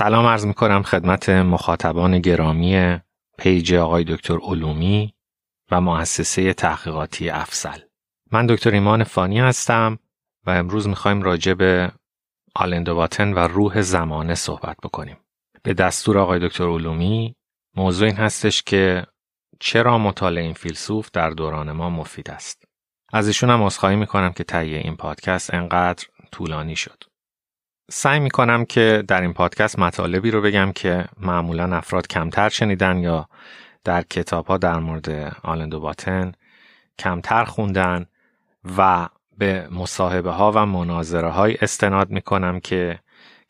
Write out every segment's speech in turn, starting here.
سلام عرض می کنم خدمت مخاطبان گرامی پیج آقای دکتر علومی و مؤسسه تحقیقاتی افسل. من دکتر ایمان فانی هستم و امروز می‌خوایم راجع به آلندواتن و روح زمانه صحبت بکنیم. به دستور آقای دکتر علومی موضوع این هستش که چرا مطالعه این فیلسوف در دوران ما مفید است. از ایشون هم عذرخواهی می‌کنم که تهیه این پادکست انقدر طولانی شد. سعی می‌کنم که در این پادکست مطالبی رو بگم که معمولا افراد کمتر شنیدن یا در کتاب ها در مورد آلندو باتن کمتر خوندن و به مصاحبه ها و مناظره های استناد می‌کنم که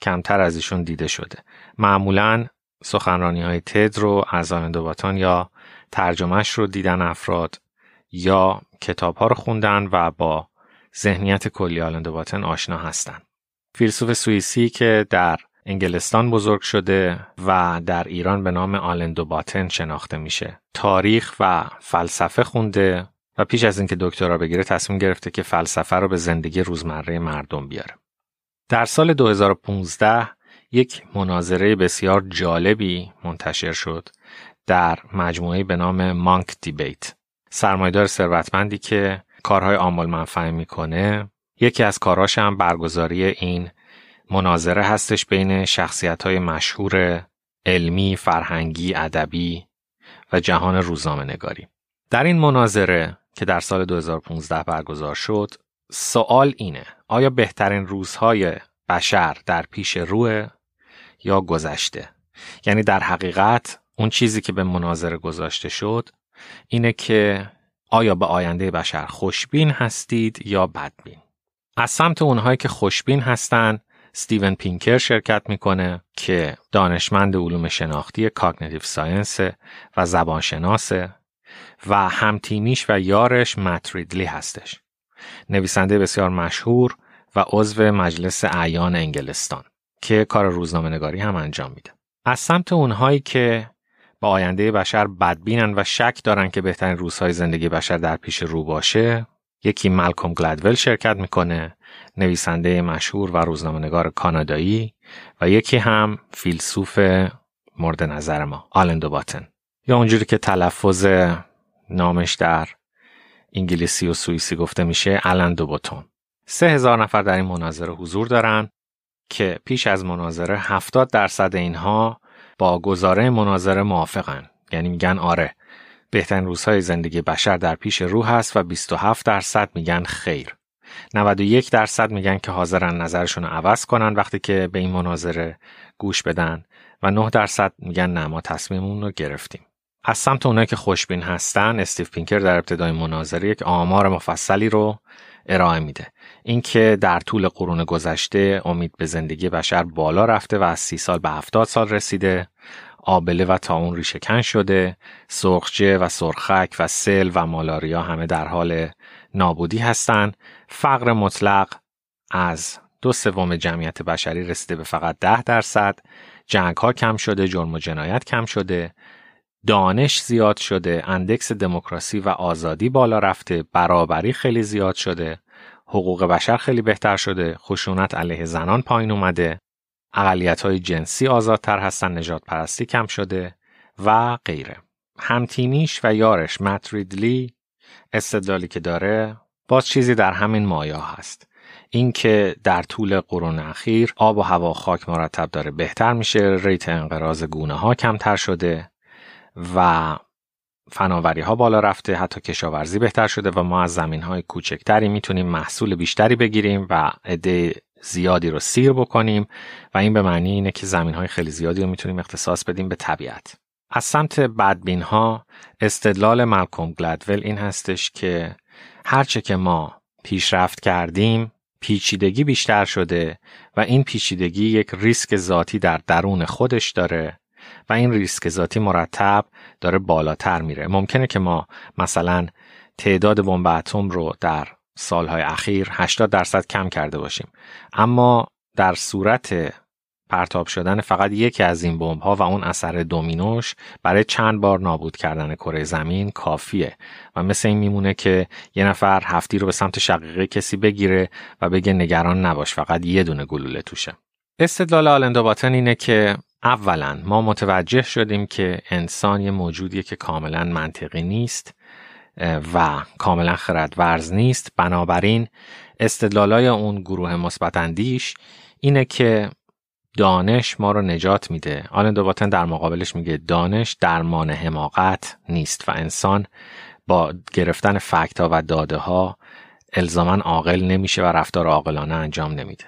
کمتر از ایشون دیده شده معمولا سخنرانی های تد رو از آلندو باتن یا ترجمهش رو دیدن افراد یا کتاب ها رو خوندن و با ذهنیت کلی آلندو باتن آشنا هستند. فیلسوف سوئیسی که در انگلستان بزرگ شده و در ایران به نام آلندو باتن شناخته میشه. تاریخ و فلسفه خونده و پیش از اینکه دکترا بگیره تصمیم گرفته که فلسفه رو به زندگی روزمره مردم بیاره. در سال 2015 یک مناظره بسیار جالبی منتشر شد در مجموعه به نام مانک دیبیت. سرمایدار ثروتمندی که کارهای آمال منفعه می‌کنه یکی از کاراش هم برگزاری این مناظره هستش بین شخصیت های مشهور علمی، فرهنگی، ادبی و جهان روزنامه نگاری. در این مناظره که در سال 2015 برگزار شد، سوال اینه آیا بهترین روزهای بشر در پیش روه یا گذشته؟ یعنی در حقیقت اون چیزی که به مناظره گذاشته شد اینه که آیا به آینده بشر خوشبین هستید یا بدبین؟ از سمت اونهایی که خوشبین هستن ستیون پینکر شرکت می‌کنه که دانشمند علوم شناختی cognitive science و زبانشناسه و همتیمیش و یارش مت ریدلی هستش. نویسنده بسیار مشهور و عضو مجلس اعیان انگلستان که کار روزنامه نگاری هم انجام میده. از سمت اونهایی که با آینده بشر بدبینن و شک دارن که بهترین روزهای زندگی بشر در پیش رو باشه یکی مالکوم گلدول شرکت می‌کنه نویسنده مشهور و روزنامه‌نگار کانادایی و یکی هم فیلسوف مورد نظر ما آلندو باتن یا اونجوری که تلفظ نامش در انگلیسی و سوئیسی گفته میشه آلندو باتون سه هزار نفر در این مناظره حضور دارن که پیش از مناظره هفتاد درصد اینها با گزاره مناظره موافقن. یعنی میگن آره بهترین روزهای زندگی بشر در پیش رو هست و 27 درصد میگن خیر. 91 درصد میگن که حاضرن نظرشون رو عوض کنن وقتی که به این مناظره گوش بدن و 9 درصد میگن نه ما تصمیممون رو گرفتیم. از سمت اونایی که خوشبین هستن استیو پینکر در ابتدای مناظره یک آمار مفصلی رو ارائه میده اینکه در طول قرون گذشته امید به زندگی بشر بالا رفته و از سی سال به 70 سال رسیده آبله و تاون ریشهکن شده سرخجه و سرخک و سل و مالاریا همه در حال نابودی هستند فقر مطلق از دو سوم جمعیت بشری رسیده به فقط ده درصد. جنگ ها کم شده جرم و جنایت کم شده. دانش زیاد شده اندکس دموکراسی و آزادی بالا رفته برابری خیلی زیاد شده. حقوق بشر خیلی بهتر شده خشونت علیه زنان پایین اومده. اقلیت های جنسی آزادتر هستن نجات پرستی کم شده و غیره. همتیمیش و یارش متریدلی استدلالی که داره باز چیزی در همین مایا هست. اینکه در طول قرون اخیر آب و هوا خاک مرتب داره بهتر میشه ریت انقراض گونه ها کمتر شده و فناوری ها بالا رفته حتی کشاورزی بهتر شده و ما از زمین های کوچکتری می‌تونیم محصول بیشتری بگیریم و عده زیادی رو سیر بکنیم و این به معنی اینه که زمین های خیلی زیادی رو می‌تونیم اختصاص بدیم به طبیعت. از سمت بدبین ها استدلال مالکوم گلدول این هستش که هرچه که ما پیشرفت کردیم پیچیدگی بیشتر شده و این پیچیدگی یک ریسک ذاتی در درون خودش داره و این ریسک ذاتی مرتب داره بالاتر میره. ممکنه که ما مثلا تعداد بمب اتم رو در سالهای اخیر 80 درصد کم کرده باشیم. اما در صورت پرتاب شدن فقط یکی از این بمب ها و اون اثر دومینوش برای چند بار نابود کردن کره زمین کافیه و مثل این میمونه که یه نفر هفتی رو به سمت شقیقه کسی بگیره و بگه نگران نباش فقط یه دونه گلوله توشه. استدلال آلندو باتن اینه که اولا ما متوجه شدیم که انسان یه موجودیه که کاملا منطقی نیست و کاملا خردورز نیست. بنابراین استدلالای اون گروه مثبت اینه که دانش ما رو نجات میده. آلن دوباتن در مقابلش میگه دانش درمان حماقت نیست و انسان با گرفتن فکت ها و داده ها الزاما عاقل نمیشه و رفتار عاقلانه انجام نمیده.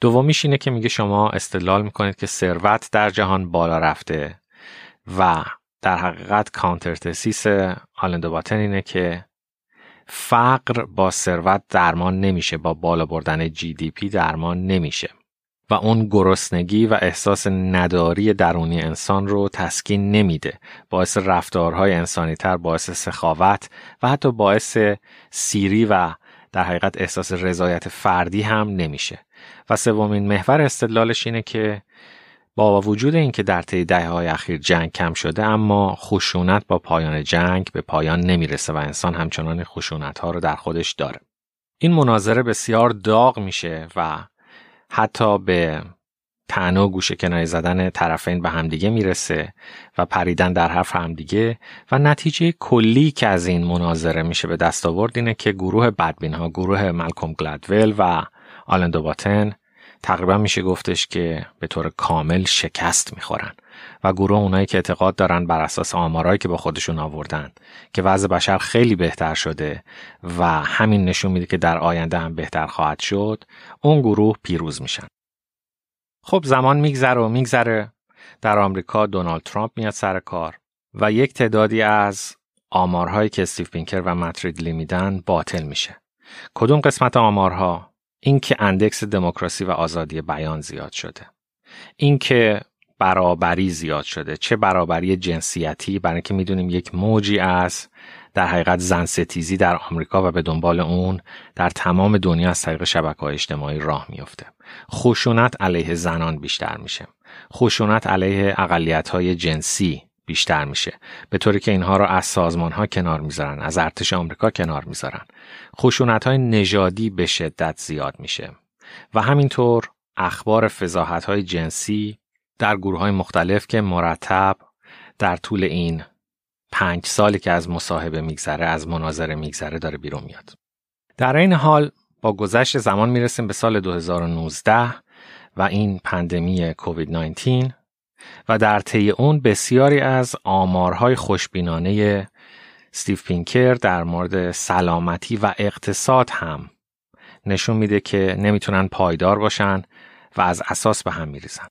دومیش اینه که میگه شما استدلال می‌کنید که ثروت در جهان بالا رفته و در حقیقت کانتر تسیس آلن دوباتن اینه که فقر با ثروت درمان نمیشه با بالا بردن جی دی پی درمان نمیشه. و اون گرسنگی و احساس نداری درونی انسان رو تسکین نمیده باعث رفتارهای انسانی تر باعث سخاوت و حتی باعث سیری و در حقیقت احساس رضایت فردی هم نمیشه. و سومین محور استدلالش اینه که با وجود اینکه در طی دهه های اخیر جنگ کم شده اما خشونت با پایان جنگ به پایان نمی‌رسه و انسان همچنان خشونت ها رو در خودش داره. این مناظره بسیار داغ میشه و حتی به تنها گوشه کناری زدن طرفین به همدیگه می‌رسه و پریدن در حرف همدیگه و نتیجه کلی که از این مناظره میشه به دست آورد اینه که گروه بدبین ها گروه ملکوم گلدول و آلندو باتن تقریبا میشه گفتش که به طور کامل شکست می‌خورن و گروه اونایی که اعتقاد دارن بر اساس آمارایی که با خودشون آوردن که وضع بشر خیلی بهتر شده و همین نشون میده که در آینده هم بهتر خواهد شد اون گروه پیروز میشن. خب زمان میگذره و میگذره. در آمریکا دونالد ترامپ میاد سر کار و یک تعدادی از آمارهایی که استیو پینکر و مت ریدلی میدن باطل میشه. کدوم قسمت آمارها؟ اینکه index دموکراسی و آزادی بیان زیاد شده. اینکه برابری زیاد شده. چه برابری جنسیتی؟ برای اینکه می‌دونیم یک موجی از در حقیقت زن ستیزی در آمریکا و به دنبال اون در تمام دنیا از طریق شبکه های اجتماعی راه میفته خشونت علیه زنان بیشتر میشه. خشونت علیه اقلیت های جنسی بیشتر میشه. به طوری که اینها رو از سازمان ها کنار می‌ذارن از ارتش آمریکا کنار می‌ذارن. خشونت های نژادی به شدت زیاد میشه. و همینطور اخبار فضاحت های جنسی در گروه های مختلف که مرتب در طول این پنج سالی که از مصاحبه میگذره از مناظره میگذره داره بیرون میاد. در این حال با گذشت زمان می‌رسیم به سال 2019 و این پندمی کووید 19 و در طی اون بسیاری از آمارهای خوشبینانه استیو پینکر در مورد سلامتی و اقتصاد هم نشون میده که نمی‌تونن پایدار باشن و از اساس به هم میریزن.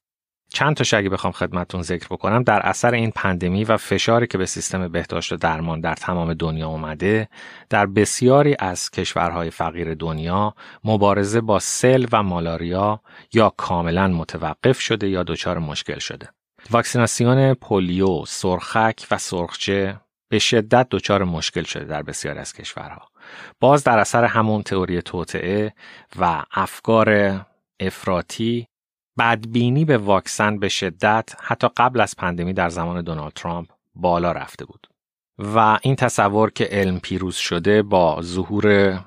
چند تا اگه بخوام خدمتتون ذکر بکنم در اثر این پندمی و فشاری که به سیستم بهداشت و درمان در تمام دنیا اومده در بسیاری از کشورهای فقیر دنیا مبارزه با سل و مالاریا یا کاملا متوقف شده یا دچار مشکل شده واکسیناسیون پولیو، سرخک و سرخچه به شدت دچار مشکل شده در بسیاری از کشورها. باز در اثر همون تئوری توطعه و افکار افراطی بدبینی به واکسن به شدت حتی قبل از پندمی در زمان دونالد ترامپ بالا رفته بود و این تصور که علم پیروز شده با ظهور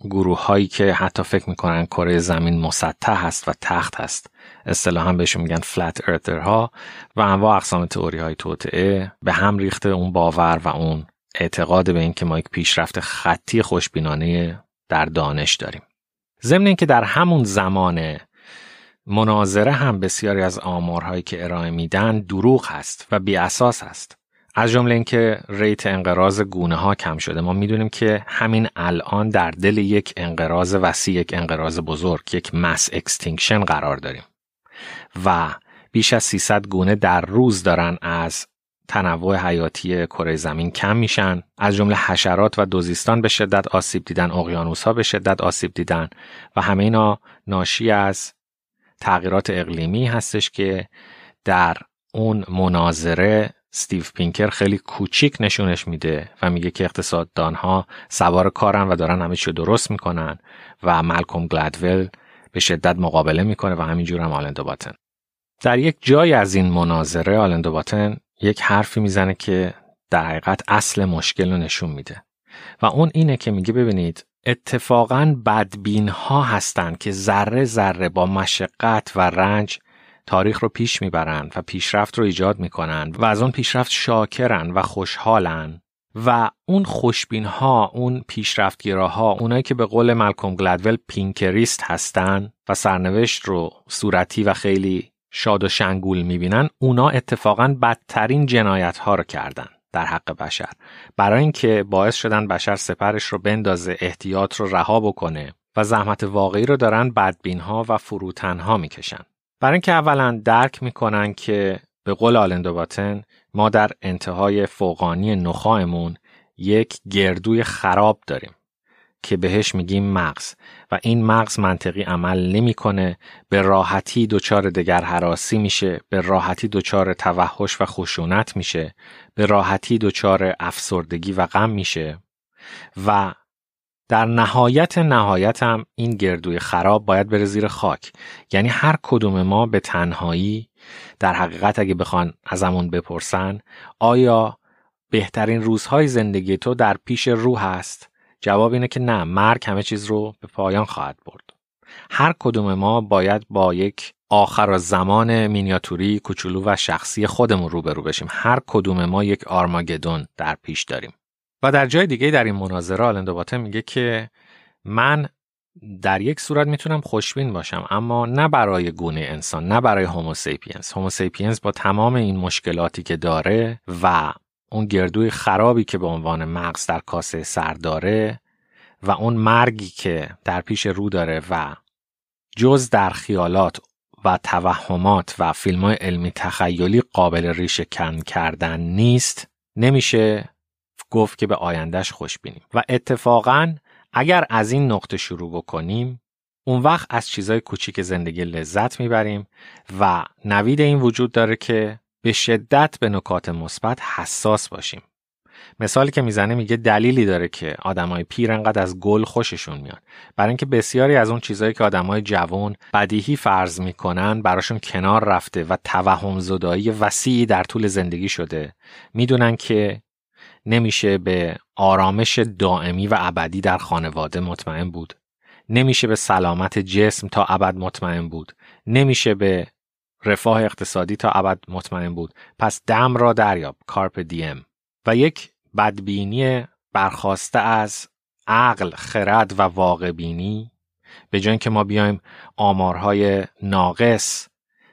گروه هایی که حتی فکر می‌کنن کره زمین مسطح هست و تخت هست اصطلاحا بهشون میگن فلت ارتر ها و انواع اقسام تئوری های توطعه به هم ریخته اون باور و اون اعتقاد به اینکه ما یک پیشرفت خطی خوشبینانه در دانش داریم. ضمن اینکه در همون زمان مناظره هم بسیاری از آمارهایی که ارائه میدن دروغ هست و بی اساس هست. از جمله اینکه rate انقراض گونه ها کم شده. ما می‌دونیم که همین الان در دل یک انقراض وسیع یک انقراض بزرگ یک mass extinction قرار داریم. و بیش از 300 گونه در روز دارن از تنوع حیاتی کره زمین کم میشن. از جمله حشرات و دوزیستان به شدت آسیب دیدن اقیانوس ها به شدت آسیب دیدن و همه اینا ناشی از تغییرات اقلیمی هستش که در اون مناظره ستیو پینکر خیلی کوچیک نشونش میده و میگه که اقتصاددان ها سوار کارن و دارن همه چی درست می‌کنن و ملکوم گلدول به شدت مقابله می‌کنه و همینجور هم آلن دوباتن. در یک جای از این مناظره آلن دوباتن یک حرفی می‌زنه که در حقیقت اصل مشکل رو نشون میده. و اون اینه که میگه ببینید اتفاقا بدبین ها هستند که ذره ذره با مشقت و رنج تاریخ رو پیش می‌برند و پیشرفت رو ایجاد می‌کنند و از اون پیشرفت شاکرن و خوشحالن. و اون خوشبین ها اون پیشرفتگیراها اونایی که به قول ملکوم گلدول پینکریست هستن و سرنوشت رو صورتی و خیلی شاد و شنگول می‌بینن اونا اتفاقا بدترین جنایت ها رو کردن در حق بشر. برای اینکه باعث شدن بشر سپرش رو بندازه احتیاط رو رها بکنه و زحمت واقعی رو دارن بدبین ها و فروتن ها می‌کشن. برای اینکه اولا درک می‌کنن که به قول آلندوباتن ما در انتهای فوقانی نخواهمون یک گردوی خراب داریم. که بهش میگیم مغز. و این مغز منطقی عمل نمی‌کنه به راحتی دچار دگر حراسی میشه به راحتی دچار توحش و خشونت میشه به راحتی دچار افسردگی و غم میشه. و در نهایت نهایت هم این گردوی خراب باید بره زیر خاک. یعنی هر کدوم ما به تنهایی در حقیقت اگه بخوان ازمون بپرسن آیا بهترین روزهای زندگی تو در پیش رو هست؟ جواب اینه که نه مرگ همه چیز رو به پایان خواهد برد. هر کدوم ما باید با یک آخر زمان مینیاتوری کوچولو و شخصی خودمون روبرو بشیم. هر کدوم ما یک آرماگدون در پیش داریم. و در جای دیگه در این مناظره آلندوباته میگه که من در یک صورت می‌تونم خوشبین باشم اما نه برای گونه انسان نه برای هوموسیپینز هوموسیپینز با تمام این مشکلاتی که داره و اون گردوی خرابی که به عنوان مغز در کاسه سر داره و اون مرگی که در پیش رو داره و جز در خیالات و توهمات و فیلم های علمی تخیلی قابل ریشه کن کردن نیست نمیشه گفت که به آیندهش خوش بینیم. و اتفاقا اگر از این نقطه شروع بکنیم اون وقت از چیزای کوچیک زندگی لذت می‌بریم و نوید این وجود داره که به شدت به نکات مثبت حساس باشیم. مثالی که می‌زنه میگه دلیلی داره که آدمای پیر انقدر از گل خوششون میاد. برای اینکه بسیاری از اون چیزهایی که آدمای جوان بدیهی فرض می‌کنن براشون کنار رفته و توهم زدایی وسیعی در طول زندگی شده می‌دونن که نمیشه به آرامش دائمی و ابدی در خانواده مطمئن بود. نمیشه به سلامت جسم تا ابد مطمئن بود. نمیشه به رفاه اقتصادی تا ابد مطمئن بود. پس دم را دریاب کارپ دیم. و یک بدبینی برخواسته از عقل خرد و واقع بینی به جای که ما بیایم آمارهای ناقص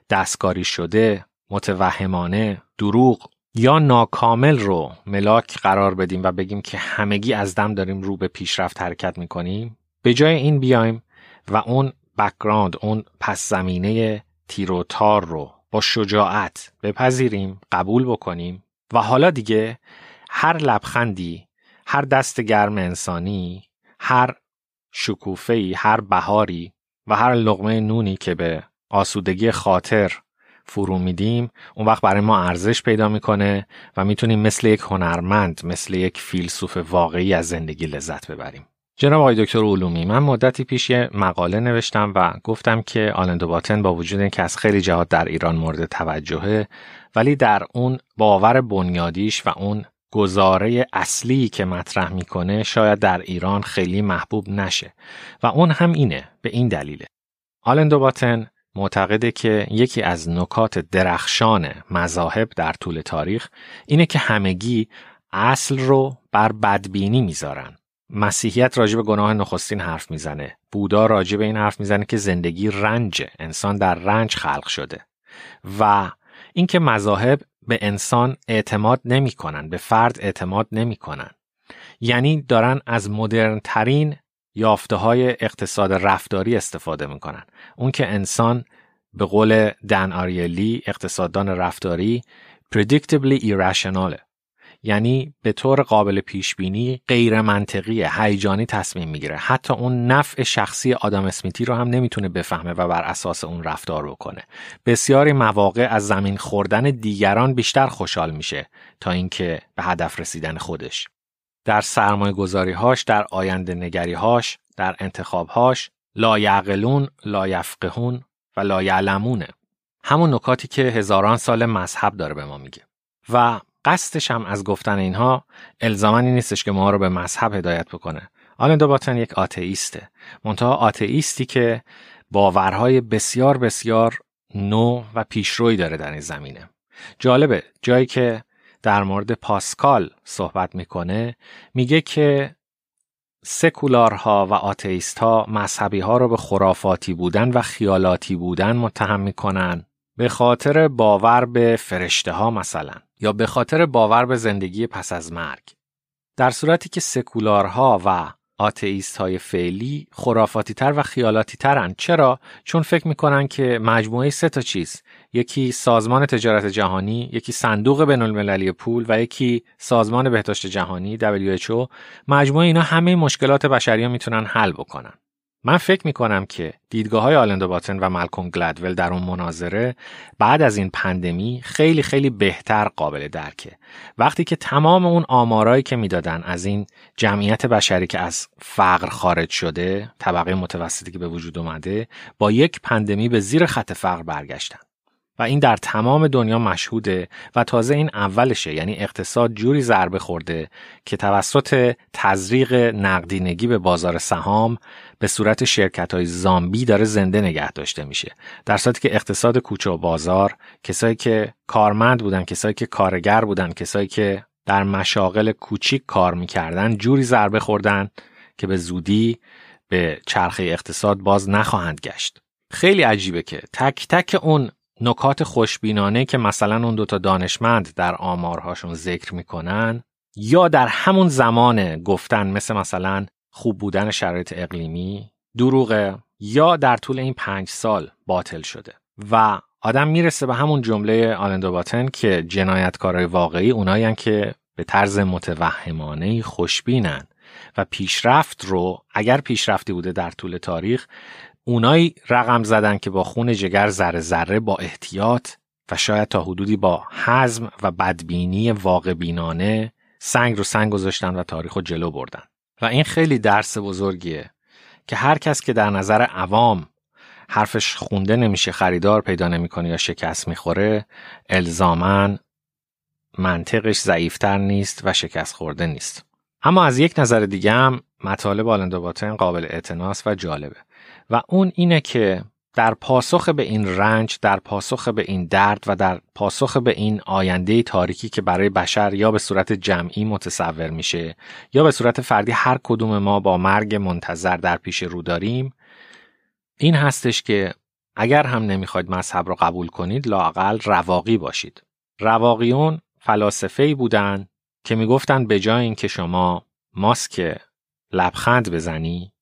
دستکاری شده متوهمانه دروغ یا ناکامل رو ملاک قرار بدیم و بگیم که همگی از دم داریم رو به پیشرفت حرکت می‌کنیم به جای این بیایم و اون background اون پس زمینه تیره و تار رو با شجاعت بپذیریم قبول بکنیم و حالا دیگه هر لبخندی هر دست گرم انسانی هر شکوفهی هر بهاری و هر لغمه نونی که به آسودگی خاطر فرو میدیم اون وقت برای ما ارزش پیدا می‌کنه و می‌تونیم مثل یک هنرمند مثل یک فیلسوف واقعی از زندگی لذت ببریم. جناب آقای دکتر علومی من مدتی پیش یه مقاله نوشتم و گفتم که آلندو باتن با وجود اینکه از خیلی جهات در ایران مورد توجهه ولی در اون باور بنیادیش و اون گزاره اصلی که مطرح می‌کنه شاید در ایران خیلی محبوب نشه. و اون هم اینه به این دلیله. آلندو باتن معتقده که یکی از نکات درخشان مذاهب در طول تاریخ اینه که همگی اصل رو بر بدبینی می‌ذارن. مسیحیت راجب گناه نخستین حرف می‌زنه. بودا راجب این حرف می‌زنه که زندگی رنجه. انسان در رنج خلق شده. و اینکه مذاهب به انسان اعتماد نمی‌کنن به فرد اعتماد نمی‌کنن. یعنی دارن از مدرن ترین یافته های اقتصاد رفتاری استفاده می‌کنن. اون که انسان به قول دن آریلی اقتصاددان رفتاری predictably irrational یعنی به طور قابل پیش بینی غیر منطقی هیجانی تصمیم می‌گیره. حتی اون نفع شخصی آدم اسمیتی رو هم نمی‌تونه بفهمه و بر اساس اون رفتار بکنه. بسیاری مواقع از زمین خوردن دیگران بیشتر خوشحال میشه تا اینکه به هدف رسیدن خودش. در سرمایه گذاری هاش در آینده نگری هاش در انتخاب هاش لا یعقلون لا یفقهون و لا یعلمونه همون نکاتی که هزاران سال مذهب داره به ما میگه. و قصدش هم از گفتن اینها الزامنی نیستش که ما رو به مذهب هدایت بکنه. آلن باتن یک آتئیسته. منتها آتئیستی که باورهای بسیار بسیار نو و پیشروی داره در این زمینه. جالبه جایی که در مورد پاسکال صحبت می‌کنه میگه که سکولارها و آتئیست ها مذهبی ها رو به خرافاتی بودن و خیالاتی بودن متهم می‌کنن. به خاطر باور به فرشته ها مثلا. یا به خاطر باور به زندگی پس از مرگ در صورتی که سکولارها و آتئیست های فعلی خرافاتی تر و خیالاتی ترن چرا؟ چون فکر می‌کنن که مجموعه سه تا چیز یکی سازمان تجارت جهانی، یکی صندوق بین المللی پول و یکی سازمان بهداشت جهانی WHO مجموعه اینا همه مشکلات بشری می‌تونن حل بکنن. من فکر می کنم که دیدگاه های آلندو باتن و مالکوم گلدول در اون مناظره بعد از این پندمی خیلی خیلی بهتر قابل درکه. وقتی که تمام اون آمارایی که می‌دادن از این جمعیت بشری که از فقر خارج شده طبقه متوسطی که به وجود اومده با یک پندمی به زیر خط فقر برگشتن. و این در تمام دنیا مشهوده و تازه این اولشه یعنی اقتصاد جوری ضربه خورده که توسط تزریق نقدینگی به بازار سهام به صورت شرکت های زامبی داره زنده نگه داشته میشه. در صورتی که اقتصاد کوچه و بازار کسایی که کارمند بودن کسایی که کارگر بودن کسایی که در مشاغل کوچیک کار می‌کردن جوری ضربه خوردن که به زودی به چرخه اقتصاد باز نخواهند گشت. خیلی عجیبه که تک تک اون نکات خوشبینانه که مثلا اون دوتا دانشمند در آمارهاشون ذکر می‌کنن یا در همون زمان گفتن مثل مثلا خوب بودن شرایط اقلیمی دروغه یا در طول این پنج سال باطل شده. و آدم می‌رسه به همون جمله آلندو باتن که جنایتکارای واقعی اونایی که به طرز متوهمانه خوشبینن و پیشرفت رو اگر پیشرفتی بوده در طول تاریخ اونایی رقم زدن که با خون جگر ذره ذره با احتیاط و شاید تا حدودی با حزم و بدبینی واقع بینانه سنگ رو سنگ گذاشتن و تاریخ رو جلو بردن. و این خیلی درس بزرگیه که هر کس که در نظر عوام حرفش خونده نمیشه خریدار پیدا نمی‌کنه یا شکست می‌خوره الزامن منطقش ضعیفتر نیست و شکست خورده نیست. اما از یک نظر دیگه هم مطالب آلندوباتن قابل اعتناس و جالبه. و اون اینه که در پاسخ به این رنج در پاسخ به این درد و در پاسخ به این آینده تاریکی که برای بشر یا به صورت جمعی متصور میشه یا به صورت فردی هر کدوم ما با مرگ منتظر در پیش رو داریم این هستش که اگر هم نمی‌خواید مذهب رو قبول کنید لاقل رواقی باشید. رواقیون فلاسفه بودن که می‌گفتن به جای اینکه شما ماسک لبخند بزنی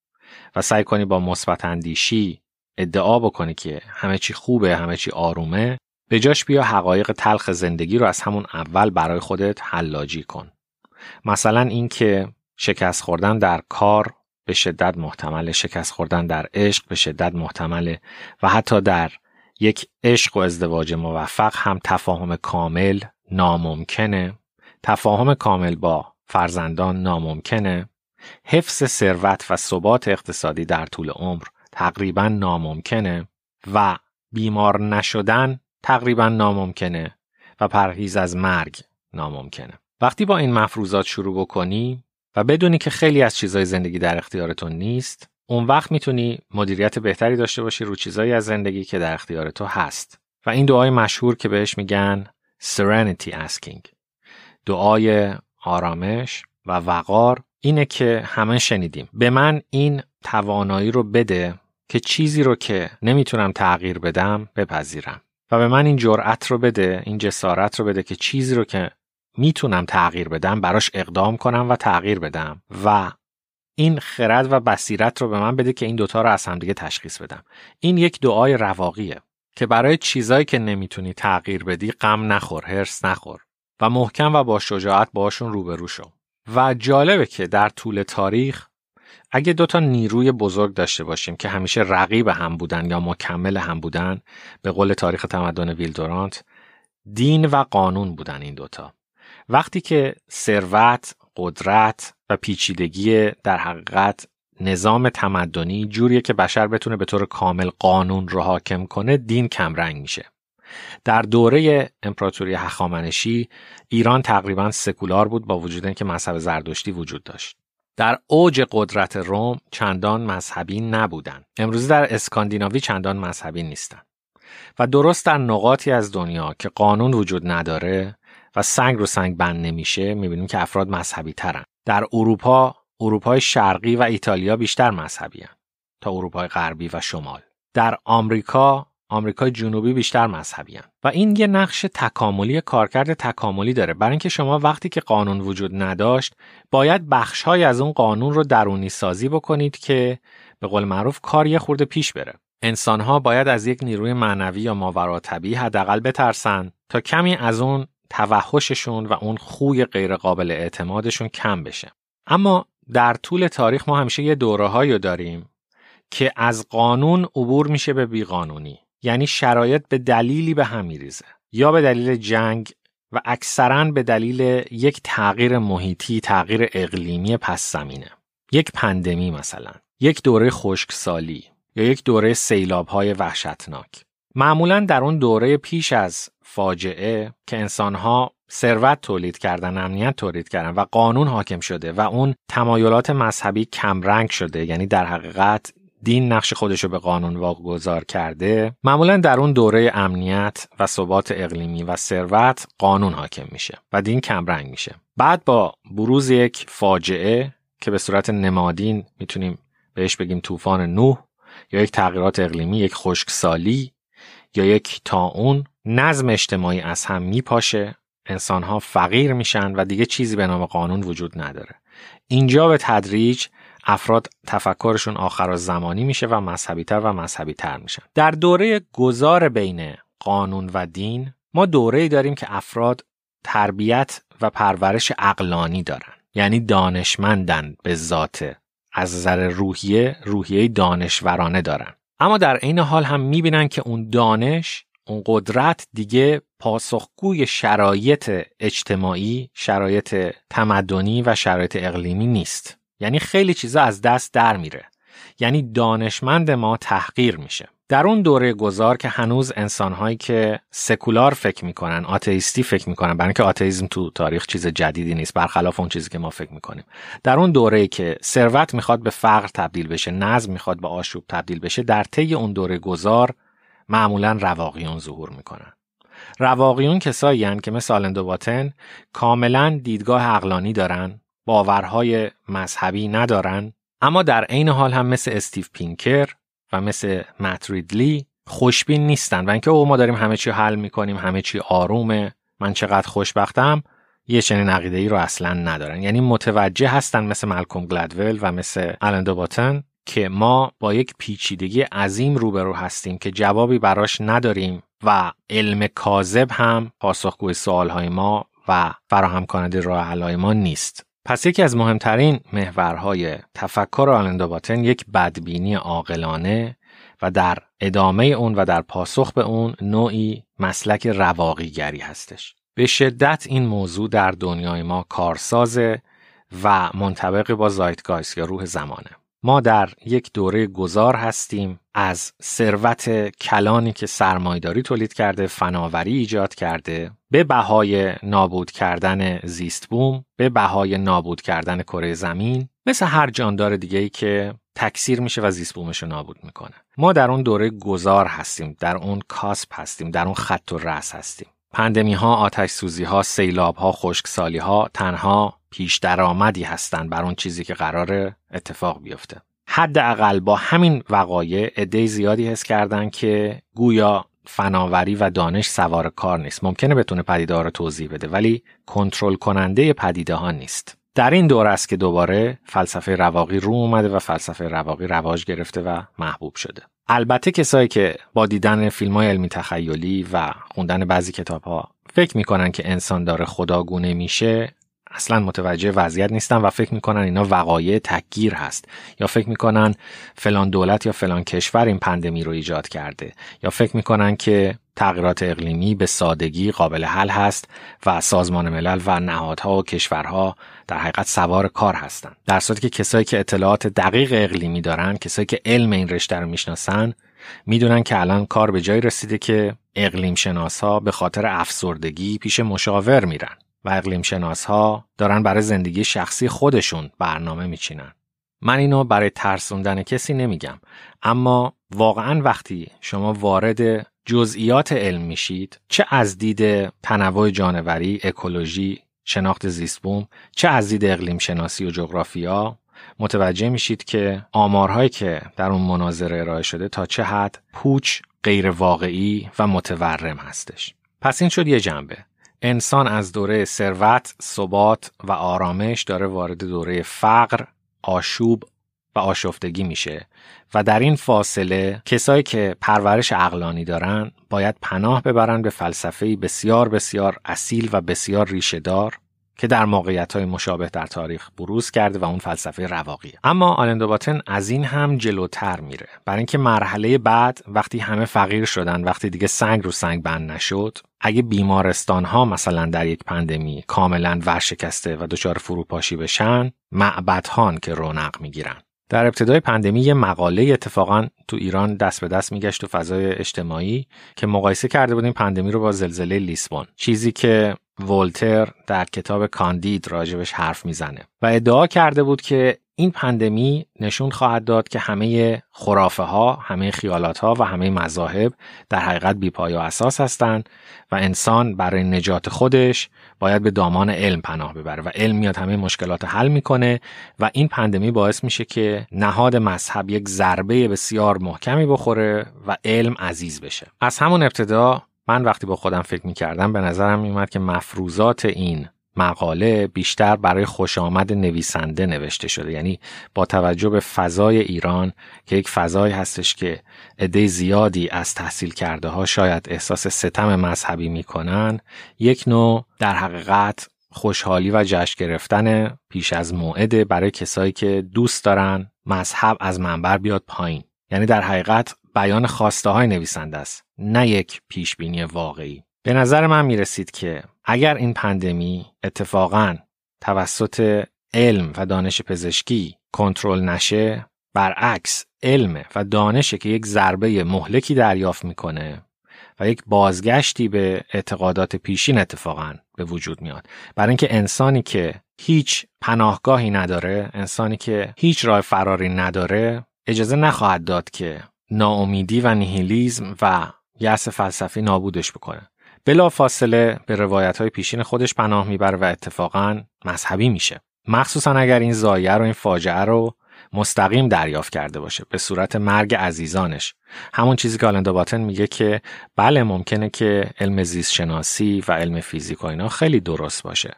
و سعی کنی با مثبت اندیشی ادعا بکنی که همه چی خوبه همه چی آرومه. به جاش بیا حقایق تلخ زندگی رو از همون اول برای خودت حلاجی کن. مثلا اینکه شکست خوردن در کار به شدت محتمل شکست خوردن در عشق به شدت محتمله و حتی در یک عشق و ازدواج موفق هم تفاهم کامل ناممکنه. تفاهم کامل با فرزندان ناممکنه. حفظ ثروت و ثبات اقتصادی در طول عمر تقریبا ناممکنه و بیمار نشدن تقریبا ناممکنه و پرهیز از مرگ ناممکنه. وقتی با این مفروضات شروع بکنی و بدونی که خیلی از چیزهای زندگی در اختیارتون نیست اون وقت می‌تونی مدیریت بهتری داشته باشی رو چیزایی از زندگی که در اختیار تو هست. و این دعای مشهور که بهش میگن serenity asking. دعای آرامش و وقار اینه که همه شنیدیم. به من این توانایی رو بده که چیزی رو که نمی‌تونم تغییر بدم بپذیرم. و به من این جرأت رو بده این جسارت رو بده که چیزی رو که می‌تونم تغییر بدم براش اقدام کنم و تغییر بدم. و این خرد و بصیرت رو به من بده که این دوتا رو از همدیگه تشخیص بدم. این یک دعای رواقیه که برای چیزایی که نمی‌تونی تغییر بدی غم نخور هرس نخور. و محکم و با شجاعت باشون روبرو شو. و جالبه که در طول تاریخ اگه دوتا نیروی بزرگ داشته باشیم که همیشه رقیب هم بودن یا مکمل هم بودن به قول تاریخ تمدن ویلدورانت دین و قانون بودن این دوتا وقتی که ثروت قدرت و پیچیدگی در حقیقت نظام تمدنی جوریه که بشر بتونه به طور کامل قانون رو حاکم کنه دین کمرنگ میشه. در دوره امپراتوری هخامنشی ایران تقریبا سکولار بود با وجود اینکه مذهب زردشتی وجود داشت در اوج قدرت روم چندان مذهبی نبودند. امروز در اسکاندیناوی چندان مذهبی نیستند. و درست در نقاطی از دنیا که قانون وجود نداره و سنگ رو سنگ بند نمیشه می‌بینیم که افراد مذهبی ترن. در اروپا اروپای شرقی و ایتالیا بیشتر مذهبی هن تا اروپای غربی و شمال. در آمریکا آمریکای جنوبی بیشتر مذهبی هن. و این یه نقش تکاملی کارکرد تکاملی داره. برای اینکه شما وقتی که قانون وجود نداشت باید بخشهایی از اون قانون رو درونی سازی بکنید که به قول معروف کار یه خورده پیش بره. انسانها باید از یک نیروی معنوی یا ماورا طبیعی حداقل بترسن تا کمی از اون توحششون و اون خوی غیرقابل اعتمادشون کم بشه. اما در طول تاریخ ما همیشه یه دوره داریم که از قانون عبور میشه به بیقانونی. یعنی شرایط به دلیلی به هم میریزه. یا به دلیل جنگ و اکثرا به دلیل یک تغییر محیطی تغییر اقلیمی پس زمینه. یک پندمی مثلا یک دوره خشکسالی یا یک دوره سیلاب های وحشتناک. معمولا در اون دوره پیش از فاجعه که انسانها ثروت تولید کردن امنیت تولید کردن و قانون حاکم شده و اون تمایلات مذهبی کمرنگ شده یعنی در حقیقت دین نقش خودشو به قانون واگذار کرده معمولا در اون دوره امنیت و ثبات اقلیمی و ثروت قانون حاکم میشه و دین کمرنگ میشه. بعد با بروز یک فاجعه که به صورت نمادین می‌تونیم بهش بگیم طوفان نوح یا یک تغییرات اقلیمی یک خشکسالی یا یک تاون نظم اجتماعی از هم میپاشه انسانها فقیر میشن و دیگه چیزی به نام قانون وجود نداره. اینجا به تدریج افراد تفکرشون آخر زمانی میشه و مذهبی تر و مذهبی تر میشن. در دوره گذار بین قانون و دین ما دوره داریم که افراد تربیت و پرورش اقلانی دارن. یعنی دانشمندن به ذات. از نظر روحیه روحیه دانشورانه دارن. اما در عین حال هم می‌بینن که اون دانش اون قدرت دیگه پاسخگوی شرایط اجتماعی، شرایط تمدنی و شرایط اقلیمی نیست. یعنی خیلی چیزا از دست در میره. یعنی دانشمند ما تحقیر میشه. در اون دوره گذار که هنوز انسانهایی که سکولار فکر می‌کنن آتئیستی فکر می‌کنن برای اینکه آتئیسم تو تاریخ چیز جدیدی نیست برخلاف اون چیزی که ما فکر می‌کنیم در اون دوره که ثروت می‌خواد به فقر تبدیل بشه نظم می‌خواد به آشوب تبدیل بشه در طی اون دوره گذار معمولا رواقیون ظهور می‌کنن رواقیون کسایی که مثل آلندوباتن کاملا دیدگاه عقلانی دارن باورهای مذهبی ندارن اما در عین حال هم مثل استیو پینکر و مثل متریدلی خوشبین نیستن. و اینکه او ما داریم همه چی حل می‌کنیم همه چی آرومه من چقدر خوشبختم یه چنین عقیده ای رو اصلا ندارن. یعنی متوجه هستن مثل ملکوم گلدول و مثل الندوباتن که ما با یک پیچیدگی عظیم روبرو هستیم که جوابی براش نداریم و علم کاذب هم پاسخگوی سوالهای ما و فراهم کننده راه ما نیست. پس یکی از مهمترین محورهای تفکر آلندوباتن یک بدبینی عاقلانه و در ادامه اون و در پاسخ به اون نوعی مسلک رواقیگری هستش. به شدت این موضوع در دنیای ما کارسازه و منطبق با زایتگایست یا روح زمانه. ما در یک دوره گذار هستیم از ثروت کلانی که سرمایداری تولید کرده فناوری ایجاد کرده به بهای نابود کردن زیست بوم به بهای نابود کردن کره زمین مثل هر جاندار دیگه ای که تکثیر میشه و زیست بومش رو نابود می‌کنه. ما در اون دوره گذار هستیم در اون کاسپ هستیم در اون خط و رس هستیم. پندمی ها آتش سوزی ها سیلاب ها خشکسالی ها تنها پیش درآمدی هستند بر اون چیزی که قرار اتفاق بیفته. حداقل با همین وقایع عده زیادی حس کردن که گویا فناوری و دانش سوار کار نیست. ممکنه بتونه پدیده ها رو توضیح بده ولی کنترل کننده پدیده ها نیست. در این دور است که دوباره فلسفه رواقی رو اومده و فلسفه رواقی رواج گرفته و محبوب شده. البته کسایی که با دیدن فیلم های علمی تخیلی و خوندن بعضی کتاب ها فکر می‌کنن که انسان داره خداگونه میشه اصلا متوجه وضعیت نیستن و فکر می‌کنن اینا وقایع تکگیر هست. یا فکر می‌کنن فلان دولت یا فلان کشور این پندمی رو ایجاد کرده. یا فکر می‌کنن که تغییرات اقلیمی به سادگی قابل حل هست و سازمان ملل و نهادها و کشورها در حقیقت سوار کار هستند در صورتی که کسایی که اطلاعات دقیق اقلیمی دارن کسایی که علم این رشته رو می‌شناسن می‌دونن که الان کار به جای رسیده که اقلیم شناس ها به خاطر افسردگی پیش مشاور میرن. و اقلیم شناس ها دارن برای زندگی شخصی خودشون برنامه میچینن. من اینو برای ترسوندن کسی نمیگم اما واقعا وقتی شما وارد جزئیات علم میشید چه از دید تنوع جانوری، اکولوژی، شناخت زیستبوم، چه از دید اقلیم شناسی و جغرافیا متوجه میشید که آمارهایی که در اون مناظره ارائه شده تا چه حد پوچ، غیر واقعی و متورم هستش. پس این شد یه جنبه. انسان از دوره ثروت، ثبات و آرامش داره وارد دوره فقر، آشوب و آشفتگی میشه و در این فاصله کسایی که پرورش اقلانی دارن باید پناه ببرن به فلسفه بسیار بسیار اصیل و بسیار ریشهدار که در موقعیت های مشابه در تاریخ بروز کرده و اون فلسفه رواقیه. اما آلندوباتن از این هم جلوتر میره. برای اینکه مرحله بعد وقتی همه فقیر شدن وقتی دیگه سنگ رو سنگ بند نشد اگه بیمارستان ها مثلا در یک پندمی کاملا ورشکسته و دچار فروپاشی بشن معبدهان که رونق می‌گیرن. در ابتدای پندمی یه مقاله اتفاقا تو ایران دست به دست میگشت تو فضای اجتماعی که مقایسه کرده بودیم پندمی رو با زلزله لیسبون. چیزی که ولتر در کتاب کاندید راجبش حرف می‌زنه و ادعا کرده بود که این پندمی نشون خواهد داد که همه خرافه ها، همه خیالات ها و همه مذاهب در حقیقت بیپای و اساس هستند و انسان برای نجات خودش باید به دامان علم پناه ببره و علم میاد همه مشکلات حل می‌کنه و این پندمی باعث میشه که نهاد مذهب یک ضربه بسیار محکمی بخوره و علم عزیز بشه. از همون ابتدا من وقتی با خودم فکر می‌کردم به نظرم میومد که مفروضات این مقاله بیشتر برای خوش آمد نویسنده نوشته شده. یعنی با توجه به فضای ایران که یک فضایی هستش که عده زیادی از تحصیل کرده ها شاید احساس ستم مذهبی می‌کنن یک نوع در حقیقت خوشحالی و جشن گرفتن پیش از موعده برای کسایی که دوست دارن مذهب از منبر بیاد پایین. یعنی در حقیقت بیان خواسته های نویسنده است نه یک پیش بینی واقعی. به نظر من می رسید که اگر این پندمی اتفاقا توسط علم و دانش پزشکی کنترل نشه برعکس علم و دانشه که یک ضربه مهلکی دریافت می‌کنه و یک بازگشتی به اعتقادات پیشین اتفاقا به وجود میاد. برای اینکه انسانی که هیچ پناهگاهی نداره انسانی که هیچ راه فراری نداره اجازه نخواهد داد که ناامیدی و نیهیلیزم و یأس فلسفی نابودش بکنه. بلا فاصله به روایت های پیشین خودش پناه می‌بره و اتفاقا مذهبی میشه. مخصوصا اگر این زایه رو این فاجعه رو مستقیم دریافت کرده باشه به صورت مرگ عزیزانش. همون چیزی که آلندا باتن میگه که بله ممکنه که علم زیست شناسی و علم فیزیک و اینا خیلی درست باشه.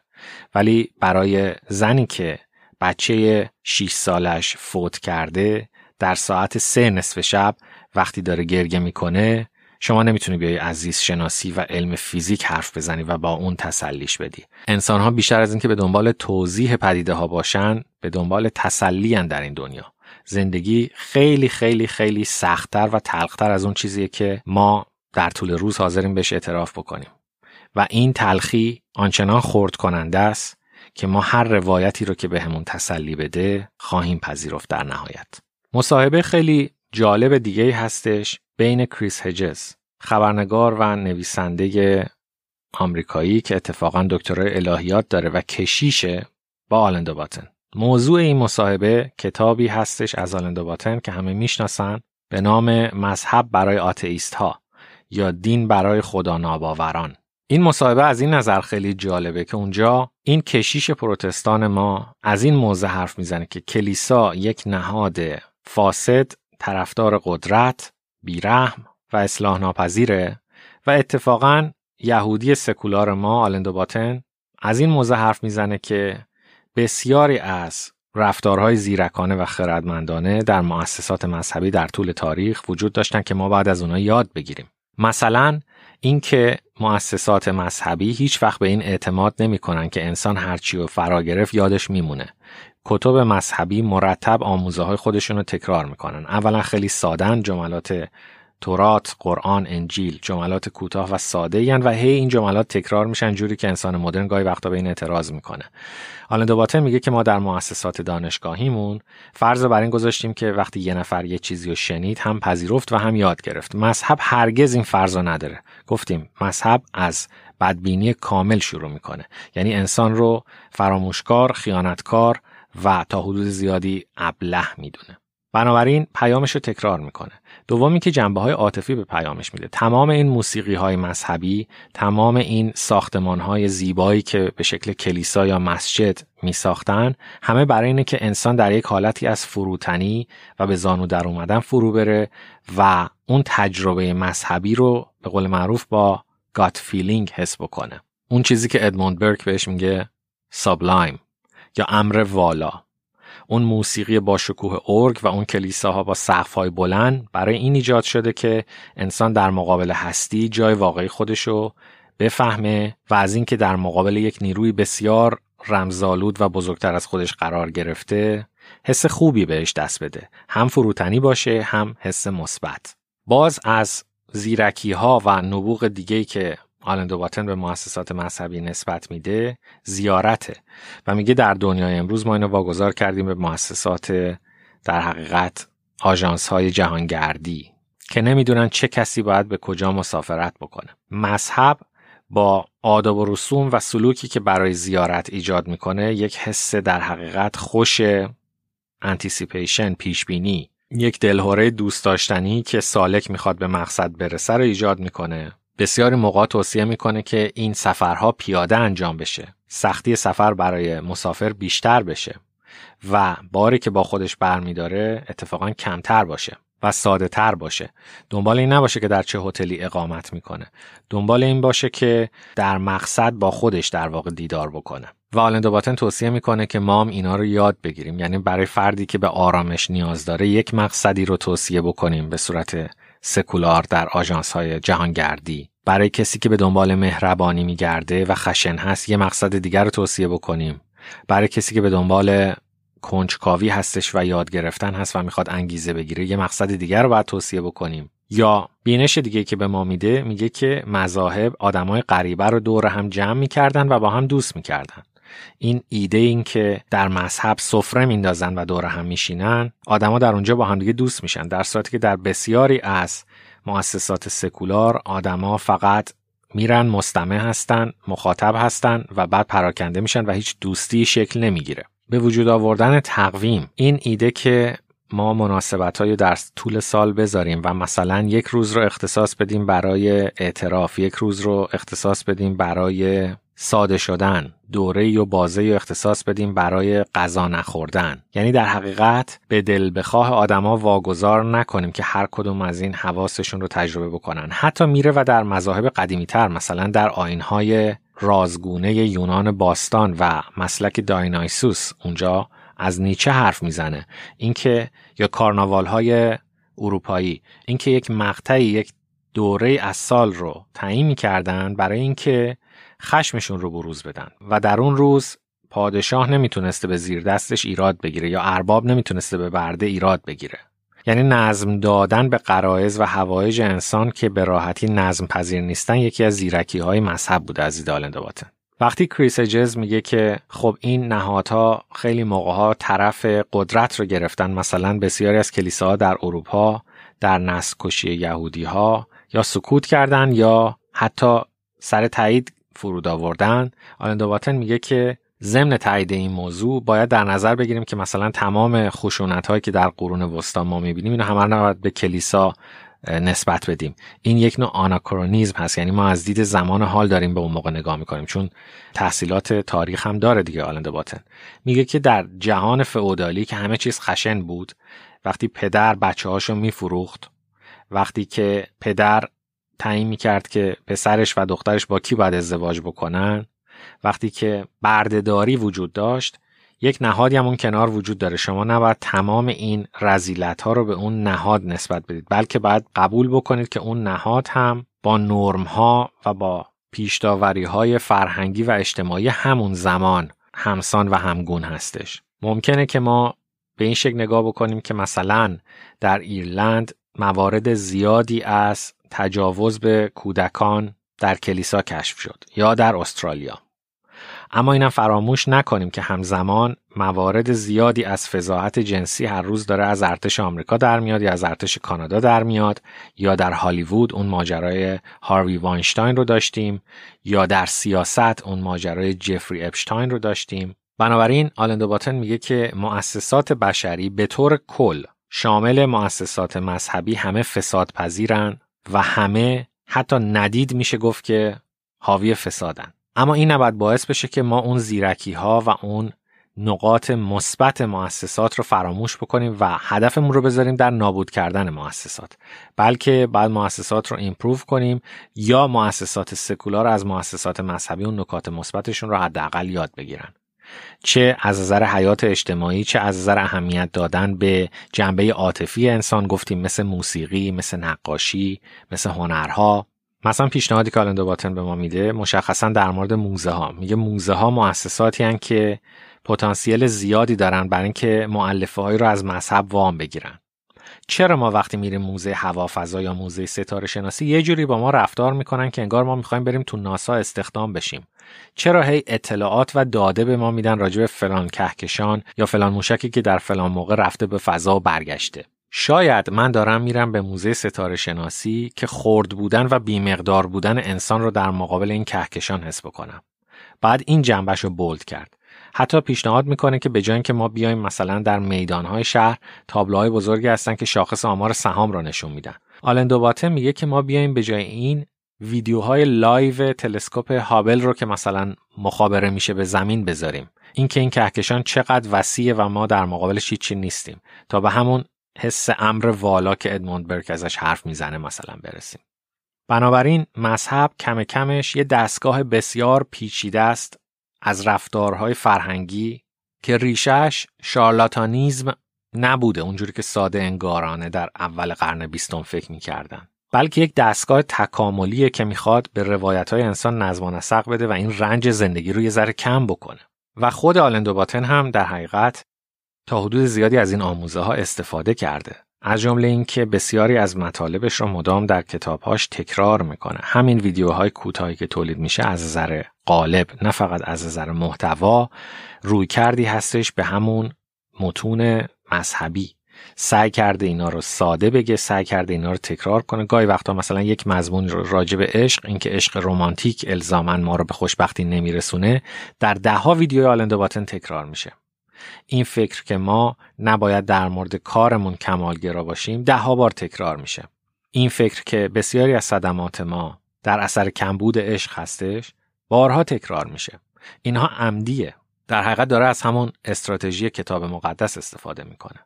ولی برای زنی که بچه 6 سالش فوت کرده در ساعت سه نصف شب وقتی داره گرگه می‌کنه شما نمی‌تونی بیای از شناسی و علم فیزیک حرف بزنی و با اون تسلیش بدی. انسان ها بیشتر از اینکه به دنبال توضیح پدیده ها باشن به دنبال تسلی در این دنیا. زندگی خیلی خیلی خیلی سختتر و تلختر از اون چیزیه که ما در طول روز حاضریم بهش اعتراف بکنیم. و این تلخی آنچنان خورد کننده است که ما هر روایتی رو که بهمون به تسلی بده خواهیم پذیرفت در نهایت. مصاحبه خیلی جالب دیگه هستش بین کریس هجز خبرنگار و نویسنده آمریکایی که اتفاقا دکترای الهیات داره و کشیشه با آلندو باتن. موضوع این مصاحبه کتابی هستش از آلندو باتن که همه می‌شناسن به نام مذهب برای آتئیست ها یا دین برای خدا ناباوران. این مصاحبه از این نظر خیلی جالبه که اونجا این کشیش پروتستان ما از این موضع حرف می‌زنه که کلیسا یک نهاد فاسد طرفدار قدرت بیرحم و اصلاح ناپذیره و اتفاقا یهودی سکولار ما آلندو باتن از این موضع حرف می‌زنه که بسیاری از رفتارهای زیرکانه و خردمندانه در مؤسسات مذهبی در طول تاریخ وجود داشتن که ما بعد از اونها یاد بگیریم. مثلا اینکه مؤسسات مذهبی هیچ وقت به این اعتماد نمی‌کنن که انسان هرچی و فرا گرفت یادش میمونه. کتب مذهبی مرتب آموزه های خودشون رو تکرار می‌کنن اولا خیلی سادن جملات تورات، قرآن، انجیل جملات کوتاه و ساده و هی این جملات تکرار میشن جوری که انسان مدرن گاهی وقتا به این اعتراض می‌کنه. حالا دوباره میگه که ما در مؤسسات دانشگاهیمون فرض بر این گذاشتیم که وقتی یه نفر یه چیزی رو شنید هم پذیرفت و هم یاد گرفت. مذهب هرگز این فرض نداره. گفتیم مذهب از بدبینی کامل شروع می‌کنه یعنی انسان رو فراموشکار خیانتکار و تا حدود زیادی ابله می‌دونه. بنابراین پیامش رو تکرار می‌کنه. دومی که جنبه های عاطفی به پیامش میده. تمام این موسیقی های مذهبی تمام این ساختمان های زیبایی که به شکل کلیسا یا مسجد می ساختن همه برای اینه که انسان در یک حالتی از فروتنی و به زانو در اومدن فرو بره و اون تجربه مذهبی رو به قول معروف با gut feeling حس بکنه. اون چیزی که ادموند برک بهش میگه sublime. یا امر والا. اون موسیقی با شکوه ارگ و اون کلیساها با سقف‌های بلند برای این ایجاد شده که انسان در مقابل هستی جای واقعی خودشو بفهمه و از اینکه در مقابل یک نیروی بسیار رمزالود و بزرگتر از خودش قرار گرفته حس خوبی بهش دست بده. هم فروتنی باشه هم حس مثبت. باز از زیرکی ها و نبوغ دیگه که آلندو باتن به مؤسسات مذهبی نسبت میده زیارته و میگه در دنیای امروز ما اینو واگذار کردیم به مؤسسات در حقیقت آژانس های جهانگردی که نمی‌دونن چه کسی باید به کجا مسافرت بکنه. مذهب با آداب و رسوم و سلوکی که برای زیارت ایجاد می‌کنه یک حس در حقیقت خوش anticipation پیشبینی یک دلهوره دوست داشتنی که سالک می‌خواد به مقصد برسه رو ایجاد می‌کنه. بسیاری موقع توصیه می‌کنه که این سفرها پیاده انجام بشه. سختی سفر برای مسافر بیشتر بشه و باری که با خودش برمیداره اتفاقا کمتر باشه و ساده تر باشه. دنبال این نباشه که در چه هتلی اقامت می‌کنه. دنبال این باشه که در مقصد با خودش در واقع دیدار بکنه. و آلندو باتن توصیه می‌کنه که ما هم اینا رو یاد بگیریم. یعنی برای فردی که به آرامش نیاز داره یک مقصدی رو توصیه بکنیم به صورت سکولار در آژانس های جهانگردی. برای کسی که به دنبال مهربانی میگرده و خشن هست یه مقصد دیگر رو توصیه بکنیم. برای کسی که به دنبال کنجکاوی هستش و یاد گرفتن هست و می‌خواد انگیزه بگیره یه مقصد دیگر رو باید توصیه بکنیم. یا بینش دیگه که به ما میده میگه که مذاهب آدمای غریبه رو دور هم جمع می‌کردن و با هم دوست می‌کردن. این ایده این که در مذهب سفره میندازن و دور هم میشینن آدما در اونجا با هم دیگه دوست میشن در صورتی که در بسیاری از مؤسسات سکولار آدما فقط میرن مستمع هستن مخاطب هستن و بعد پراکنده میشن و هیچ دوستی شکل نمی‌گیره. به وجود آوردن تقویم این ایده که ما مناسبت های در طول سال بذاریم و مثلا یک روز رو اختصاص بدیم برای اعتراف یک روز رو اختصاص بدیم برای ساده شدن دوره و بازه و اختصاص بدیم برای غذا نخوردن. یعنی در حقیقت به دل بخواه آدما واگذار نکنیم که هر کدوم از این حواسشون رو تجربه بکنن. حتی میره و در مذاهب قدیمی تر مثلا در آینهای رازگونه یونان باستان و مسلک داینایسوس اونجا از نیچه حرف می‌زنه. اینکه یا کارناوال های اروپایی اینکه یک مقطعی یک دوره از سال رو تعیین می‌کردن برای اینکه خشمشون رو بروز بدن. و در اون روز پادشاه نمی‌تونسته به زیر دستش ایراد بگیره یا ارباب نمی‌تونسته به برده ایراد بگیره. یعنی نظم دادن به قرائز و هوایج انسان که به راحتی نظم پذیر نیستن یکی از زیرکی های مذهب بوده از دید باتن وقتی کریس اجز میگه که خب این نهادها خیلی موقع طرف قدرت رو گرفتن مثلا بسیاری از کلیساها در اروپا در نسل کشی یهودی ها یا سکوت کردن یا حتی سر تایید فرود آوردن آلندواتن میگه که ضمن تایید این موضوع باید در نظر بگیریم که مثلا تمام خشونت هایی که در قرون وسطا ما می‌بینیم اینو همه نباید به کلیسا نسبت بدیم. این یک نوع آناکرونیزم هست یعنی ما از دید زمان حال داریم به اون موقع نگاه می‌کنیم چون تحصیلات تاریخ هم داره دیگه آلند باتن میگه که در جهان فئودالی که همه چیز خشن بود وقتی پدر بچه هاشو میفروخت وقتی که پدر تعیین می‌کرد که پسرش و دخترش با کی باید ازدواج بکنن. وقتی که بردهداری وجود داشت یک نهادی هم کنار وجود داره. شما نباید تمام این رزیلت ها رو به اون نهاد نسبت بدید بلکه باید قبول بکنید که اون نهاد هم با نرم ها و با پیشداوری های فرهنگی و اجتماعی همون زمان همسان و همگون هستش. ممکنه که ما به این شکل نگاه بکنیم که مثلا در ایرلند موارد زیادی از تجاوز به کودکان در کلیسا کشف شد یا در استرالیا. اما اینم فراموش نکنیم که همزمان موارد زیادی از فضاحت جنسی هر روز داره از ارتش آمریکا در میاد یا از ارتش کانادا در میاد یا در هالیوود اون ماجرای هاروی واینشتاین رو داشتیم یا در سیاست اون ماجرای جفری اپشتاین رو داشتیم. بنابراین آلندو باتن میگه که مؤسسات بشری به طور کل شامل مؤسسات مذهبی همه فساد پذیرن و همه حتی ندید میشه گفت که حاوی فسادن. اما این نباید باعث بشه که ما اون زیرکی ها و اون نقاط مثبت مؤسسات رو فراموش بکنیم و هدفمون رو بذاریم در نابود کردن مؤسسات. بلکه بعد مؤسسات رو ایمپروو کنیم یا مؤسسات سکولار از مؤسسات مذهبی اون نکات مثبتشون رو حداقل یاد بگیرن. چه از نظر حیات اجتماعی چه از نظر اهمیت دادن به جنبه عاطفی انسان. گفتیم مثل موسیقی مثل نقاشی مثل هنرها. مثلا پیشنهادی که آلندو باتن به ما میده مشخصا در مورد موزه ها میگه موزه ها مؤسساتی هن که پتانسیل زیادی دارن برای اینکه معلفه هایی رو از مذهب وام بگیرن. چرا ما وقتی میریم موزه هوافضا یا موزه ستاره شناسی یه جوری با ما رفتار می‌کنن که انگار ما می‌خوایم بریم تو ناسا استخدام بشیم. چرا هی اطلاعات و داده به ما میدن راجع به فلان کهکشان یا فلان موشکی که در فلان موقع رفته به فضا و برگشته شاید من دارم میرم به موزه ستاره شناسی که خرد بودن و بیمقدار بودن انسان رو در مقابل این کهکشان حس بکنم. بعد این جنبش رو بولد کرد. حتی پیشنهاد می‌کنه که به جای که ما بیایم مثلا در میدانهای شهر تابلوهای بزرگی هستن که شاخص آمار سهام رو نشون میدن. آلندوباته میگه که ما بیایم به جای این ویدیوهای live تلسکوپ هابل رو که مثلا مخابره میشه به زمین بذاریم. اینکه این کهکشان چقدر وسیعه و ما در مقابلش هیچی نیستیم تا به همون حس امر والا که ادموند برک ازش حرف می‌زنه مثلا برسیم. بنابراین مذهب کم کمش یه دستگاه بسیار پیچیده است از رفتارهای فرهنگی که ریشش شارلاتانیزم نبوده اونجوری که ساده انگارانه در اول قرن بیستم فکر می‌کردن بلکه یک دستگاه تکاملیه که می‌خواد به روایت های انسان نظم و نسق بده و این رنج زندگی رو یه ذره کم بکنه. و خود آلندو باتن هم در حقیقت تا حدود زیادی از این آموزه ها استفاده کرده. از جمله اینکه بسیاری از مطالبش رو مدام در کتابهاش تکرار می‌کنه. همین ویدیوهای کوتاهی که تولید میشه از نظر قالب نه فقط از نظر محتوا روی کردی هستش به همون متون مذهبی. سعی کرده اینا رو ساده بگه سعی کرده اینا رو تکرار کنه. گاهی وقتا مثلا یک مضمون راجع به عشق اینکه عشق رمانتیک الزاما ما رو به خوشبختی نمیرسونه در دهها ویدیو آلندو باتن تکرار میشه. این فکر که ما نباید در مورد کارمون کمالگرا باشیم ده ها بار تکرار میشه. این فکر که بسیاری از صدمات ما در اثر کمبود عشق هستش بارها تکرار میشه. اینها عمدیه. در حقیقت داره از همون استراتژی کتاب مقدس استفاده می‌کنه.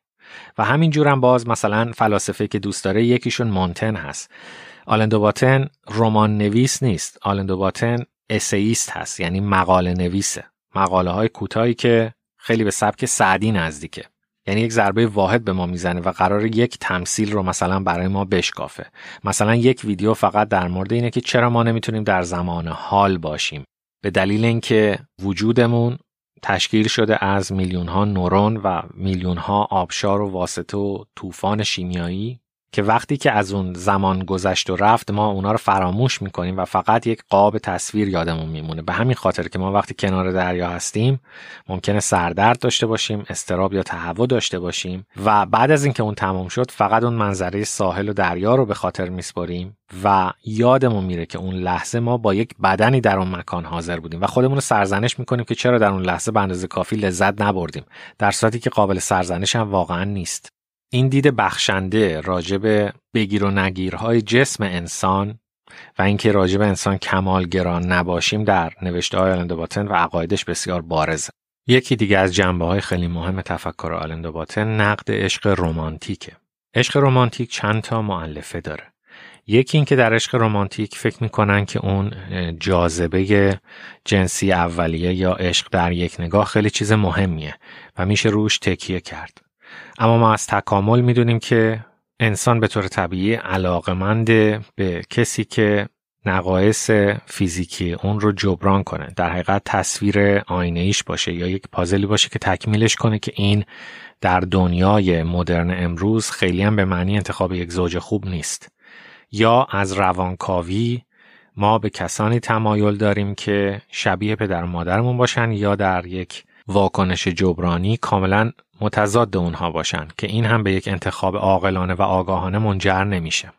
و همین جورم باز مثلا فلاسفه که دوست داره یکیشون مونتن هست. آلندو باتن رمان نویس نیست. آلندو باتن اسیست هست یعنی مقاله نویسه. مقاله های کوتاهی که خیلی به سبک سعدی نزدیکه. یعنی یک ضربه واحد به ما می‌زنه و قرار یک تمثیل رو مثلا برای ما بشکافه. مثلا یک ویدیو فقط در مورد اینه که چرا ما نمی‌تونیم در زمان حال باشیم. به دلیل اینکه وجودمون تشکیل شده از میلیون ها نورون و میلیون ها آبشار و واسطه و طوفان شیمیایی. که وقتی که از اون زمان گذشت و رفت ما اونا رو فراموش می‌کنیم و فقط یک قاب تصویر یادمون میمونه. به همین خاطر که ما وقتی کنار دریا هستیم ممکنه سردرد داشته باشیم استراب یا تهوع داشته باشیم و بعد از اینکه اون تمام شد فقط اون منظره ساحل و دریا رو به خاطر میسپاریم و یادمون میره که اون لحظه ما با یک بدنی در اون مکان حاضر بودیم و خودمون رو سرزنش می‌کنیم که چرا در اون لحظه به اندازه کافی لذت نبردیم در صورتی که قابل سرزنش هم واقعا نیست. این دید بخشنده راجب بگیر و نگیرهای جسم انسان و اینکه راجب انسان کمالگران نباشیم در نوشته های آلندوباتن و عقایدش بسیار بارزه. یکی دیگه از جنبه های خیلی مهم تفکر آلندوباتن نقد عشق رمانتیکه. عشق رمانتیک چند تا معلفه داره. یکی اینکه در عشق رمانتیک فکر می‌کنن که اون جاذبه جنسی اولیه یا عشق در یک نگاه خیلی چیز مهمیه و میشه روش تکیه کرد. اما ما از تکامل می‌دونیم که انسان به طور طبیعی علاقمند به کسی که نقایص فیزیکی اون رو جبران کنه. در حقیقت تصویر آینه ایش باشه یا یک پازلی باشه که تکمیلش کنه که این در دنیای مدرن امروز خیلی هم به معنی انتخاب یک زوج خوب نیست. یا از روانکاوی ما به کسانی تمایل داریم که شبیه پدر و مادرمون باشن یا در یک واکنش جبرانی کاملا متضاد اونها باشن که این هم به یک انتخاب عاقلانه و آگاهانه منجر نمیشه.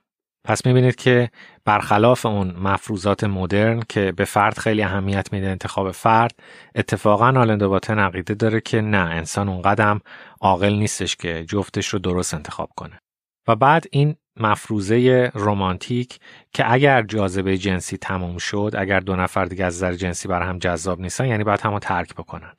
پس می‌بینید که برخلاف اون مفروضات مدرن که به فرد خیلی اهمیت میده انتخاب فرد اتفاقا آلندوباتن عقیده داره که نه انسان اون قدم عاقل نیستش که جفتش رو درست انتخاب کنه و بعد این مفروضه رمانتیک که اگر جاذبه جنسی تموم شد اگر دو نفر دیگه از نظر جنسی بر هم جذاب نیستن یعنی باید همو ترک بکنن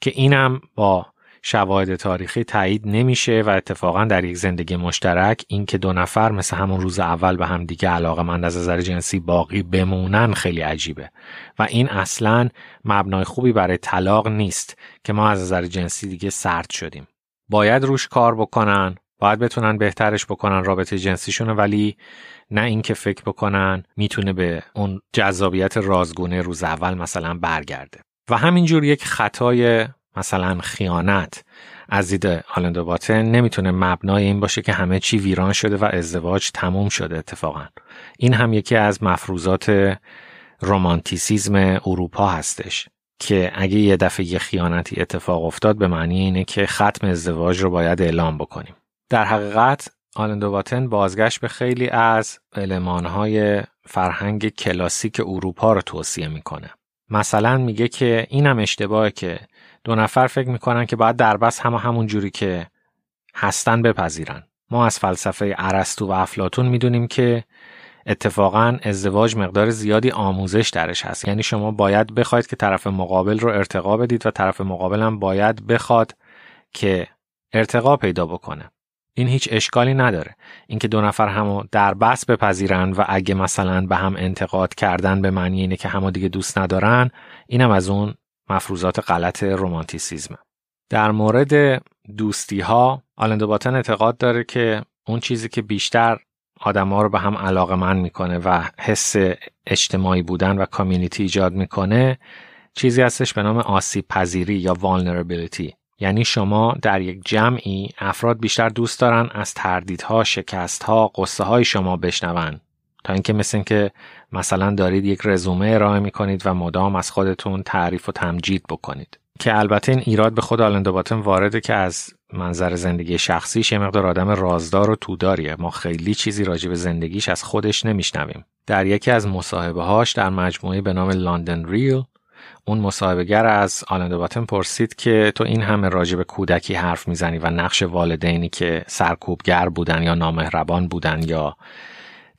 که اینم با شواهد تاریخی تایید نمیشه و اتفاقا در یک زندگی مشترک این که دو نفر مثل همون روز اول به هم دیگه علاقه من از نظر جنسی باقی بمونن خیلی عجیبه. و این اصلا مبنای خوبی برای طلاق نیست که ما از نظر جنسی دیگه سرد شدیم. باید روش کار بکنن باید بتونن بهترش بکنن رابطه جنسیشونه ولی نه اینکه فکر بکنن می‌تونه به اون جذابیت رازگونه روز اول مثلا برگرده. و همینجور یک خطای مثلا خیانت. از دید آلند باتن نمی‌تونه مبنای این باشه که همه چی ویران شده و ازدواج تموم شده اتفاقا. این هم یکی از مفروضات رومانتیسیزم اروپا هستش که اگه یه دفعه یه خیانتی اتفاق افتاد به معنی اینه که ختم ازدواج رو باید اعلام بکنیم. در حقیقت آلندو باتن بازگشت به خیلی از المانهای فرهنگ کلاسیک اروپا رو توصیه می‌کنه. مثلا میگه که اینم اشتباهه که دو نفر فکر می‌کنن که باید در بس همه همون جوری که هستن بپذیرن. ما از فلسفه ارسطو و افلاتون می‌دونیم که اتفاقا ازدواج مقدار زیادی آموزش درش هست. یعنی شما باید بخواید که طرف مقابل رو ارتقا بدید و طرف مقابل هم باید بخواد که ارتقا پیدا بکنه. این هیچ اشکالی نداره. اینکه دو نفر همو در بس بپذیرن و اگه مثلا به هم انتقاد کردن به معنی اینه که همو دیگه دوست ندارن اینم از اون مفروضات غلط رومانتیسیزم. در مورد دوستی ها آلندو باتن اعتقاد داره که اون چیزی که بیشتر آدما رو به هم علاقه من می‌کنه و حس اجتماعی بودن و کامیونیتی ایجاد می‌کنه چیزی هستش به نام آسیب پذیری یا vulnerability. یعنی شما در یک جمعی افراد بیشتر دوست دارن از تردیدها، شکستها، قصه های شما بشنون. تا اینکه مثل اینکه مثلا دارید یک رزومه ارائه می کنید و مدام از خودتون تعریف و تمجید بکنید. که البته این ایراد به خود آلندو باتن وارده که از منظر زندگی شخصیش یه مقدار آدم رازدار و توداریه. ما خیلی چیزی راجع به زندگیش از خودش نمیشنویم. در یکی از مصاحبه هاش در مجموعه به نام لندن ریل اون مصاحبهگر از آلندو باتن پرسید که تو این همه راجع به کودکی حرف می‌زنی و نقش والدینی که سرکوبگر بودن یا نامهربان بودن یا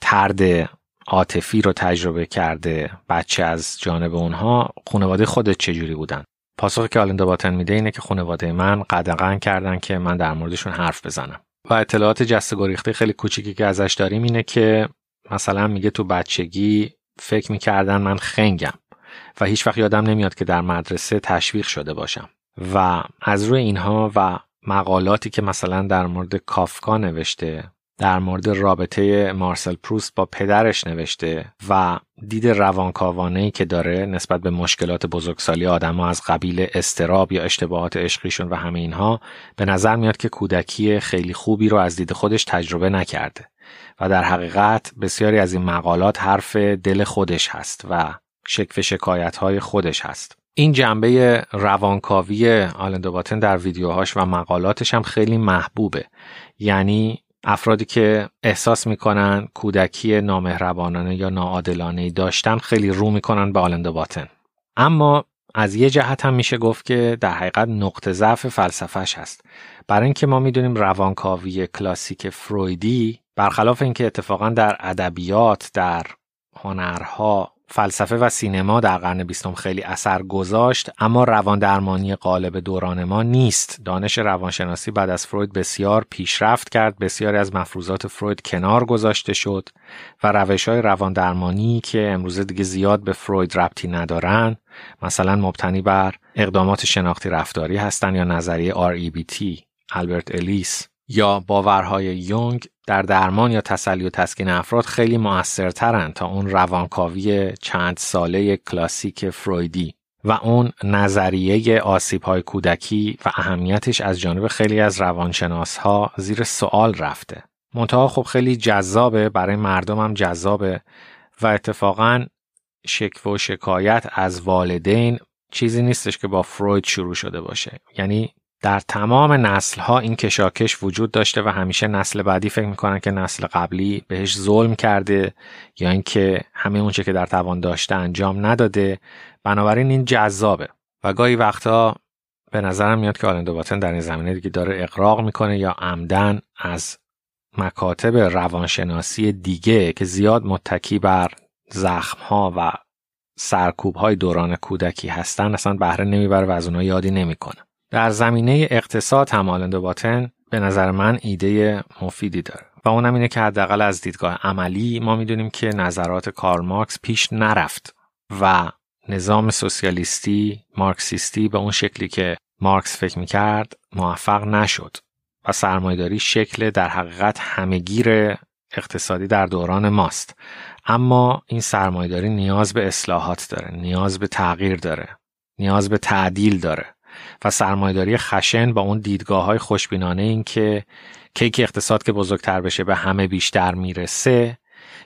ترد عاطفی رو تجربه کرده بچه از جانب اونها خانواده خودت چجوری بودن؟ پاسخی که آلندا باتن میده اینه که خانواده من قدغن کردن که من در موردشون حرف بزنم. و اطلاعات جست گریخته خیلی کوچیکی که ازش داریم اینه که مثلا میگه تو بچگی فکر می‌کردن من خنگم و هیچ وقت یادم نمیاد که در مدرسه تشویق شده باشم. و از روی اینها و مقالاتی که مثلا در مورد کافکا نوشته در مورد رابطه مارسل پروست با پدرش نوشته و دید روانکاوانه که داره نسبت به مشکلات بزرگسالی آدما از قبیل استراب یا اشتباهات عشقیشون و همه اینها به نظر میاد که کودکی خیلی خوبی رو از دید خودش تجربه نکرده و در حقیقت بسیاری از این مقالات حرف دل خودش هست و شکف شکایت های خودش هست. این جنبه روانکاوی آلندوباتن در ویدیوهاش و مقالاتش هم خیلی محبوبه. یعنی افرادی که احساس می‌کنن کودکی نامهربانانه یا ناعادلانه داشتن خیلی رو می‌کنن به آلند باتن. اما از یه جهت هم میشه گفت که در حقیقت نقطه ضعف فلسفهش هست. برای اینکه ما می‌دونیم روانکاوی کلاسیک فرویدی برخلاف اینکه اتفاقا در ادبیات در هنرها فلسفه و سینما در قرن بیستم خیلی اثر گذاشت اما روان درمانی قالب دوران ما نیست. دانش روانشناسی بعد از فروید بسیار پیشرفت کرد بسیاری از مفروضات فروید کنار گذاشته شد و روش های روان درمانی که امروزه دیگه زیاد به فروید ربطی ندارن مثلا مبتنی بر اقدامات شناختی رفتاری هستند یا نظریه REBT البرت الیس یا باورهای یونگ در درمان یا تسلی و تسکین افراد خیلی موثرترن تا اون روانکاوی چند ساله کلاسیک فرویدی و اون نظریه آسیب های کودکی و اهمیتش از جانب خیلی از روانشناس ها زیر سوال رفته. منتها خب خیلی جذابه برای مردم هم جذابه و اتفاقا شکوه و شکایت از والدین چیزی نیستش که با فروید شروع شده باشه یعنی در تمام نسل ها این کشاکش وجود داشته و همیشه نسل بعدی فکر می‌کنن که نسل قبلی بهش ظلم کرده یا اینکه همه اونچه که در توان داشته انجام نداده. بنابراین این جذابه. و گاهی وقتا به نظرم میاد که آلندو باتن در این زمینه دیگه داره اقراق می‌کنه یا عمدن از مکاتب روانشناسی دیگه که زیاد متکی بر زخم ها و سرکوب های دوران کودکی هستن اصلا بهره نمی‌بره و از اونها یادی نمی‌کنه. در زمینه اقتصاد هم آلندو باتن به نظر من ایده مفیدی داره. و اونم اینه که حداقل از دیدگاه عملی ما می‌دونیم که نظرات کارل مارکس پیش نرفت و نظام سوسیالیستی مارکسیستی به اون شکلی که مارکس فکر می‌کرد موفق نشد و سرمایداری شکل در حقیقت همهگیر اقتصادی در دوران ماست. اما این سرمایداری نیاز به اصلاحات داره نیاز به تغییر داره نیاز به تعدیل داره. و سرمایداری خشن با اون دیدگاه های خوشبینانه این که کیک اقتصاد که بزرگتر بشه به همه بیشتر می‌رسه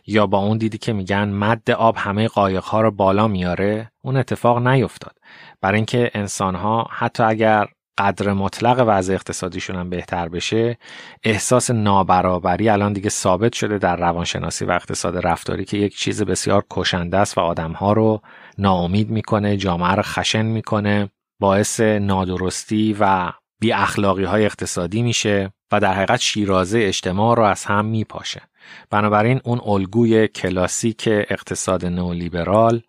یا با اون دیدی که میگن مد آب همه قایق ها رو بالا میاره اون اتفاق نیفتاد. برای اینکه انسان ها حتی اگر قدر مطلق وضع اقتصادیشون هم بهتر بشه احساس نابرابری الان دیگه ثابت شده در روانشناسی و اقتصاد رفتاری که یک چیز بسیار کشنده است و آدمها رو ناامید می‌کنه جامعه رو خشن می‌کنه. باعث نادرستی و بی اخلاقی های اقتصادی میشه و در حقیقت شیرازه اجتماع رو از هم میپاشه بنابراین اون الگوی کلاسیک اقتصاد نولیبرال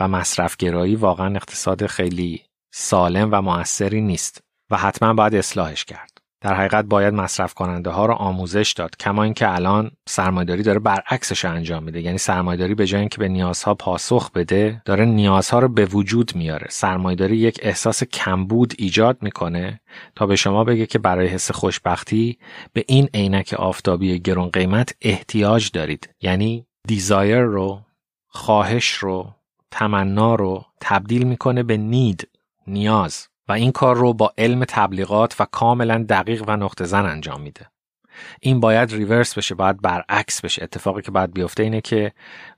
و مصرفگرایی واقعا اقتصاد خیلی سالم و موثری نیست و حتما باید اصلاحش کرد. در حقیقت باید مصرف کننده ها رو آموزش داد کما اینکه الان سرمایداری داره برعکسش انجام میده. یعنی سرمایداری به جای اینکه به نیازها پاسخ بده داره نیازها رو به وجود میاره. سرمایداری یک احساس کمبود ایجاد می‌کنه تا به شما بگه که برای حس خوشبختی به این عینک آفتابی گرون قیمت احتیاج دارید. یعنی دیزایر رو خواهش رو تمنا رو تبدیل می‌کنه به نید نیاز. این کار رو با علم تبلیغات و کاملا دقیق و نقطه زن انجام میده. این باید ریورس بشه باید برعکس بشه. اتفاقی که باید بیفته اینه که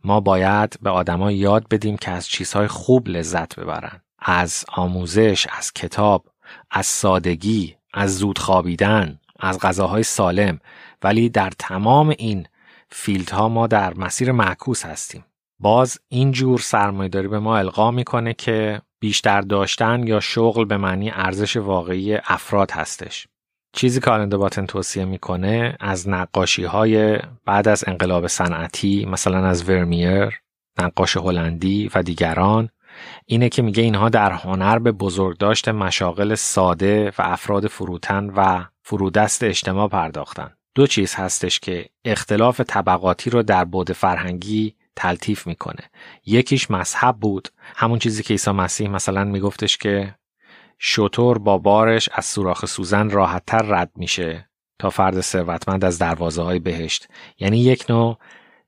ما باید به آدما یاد بدیم که از چیزهای خوب لذت ببرن. از آموزش از کتاب از سادگی از زود خوابیدن از غذاهای سالم. ولی در تمام این فیلدها ما در مسیر معکوس هستیم. باز این جور سرمایه‌داری به ما القا می‌کنه که بیشتر داشتن یا شغل به معنی ارزش واقعی افراد هستش. چیزی که آلنده باتن توصیه می‌کنه از نقاشی های بعد از انقلاب صنعتی مثلا از ورمیر نقاش هلندی و دیگران اینه که میگه اینها در هنر به بزرگداشت مشاغل ساده و افراد فروتن و فرودست اجتماع پرداختن. دو چیز هستش که اختلاف طبقاتی رو در بود فرهنگی تلطیف می‌کنه. یکیش مذهب بود. همون چیزی که عیسی مسیح مثلا میگفتش که شطور با بارش از سوراخ سوزن راحتتر رد میشه تا فرد ثروتمند از دروازه های بهشت. یعنی یک نوع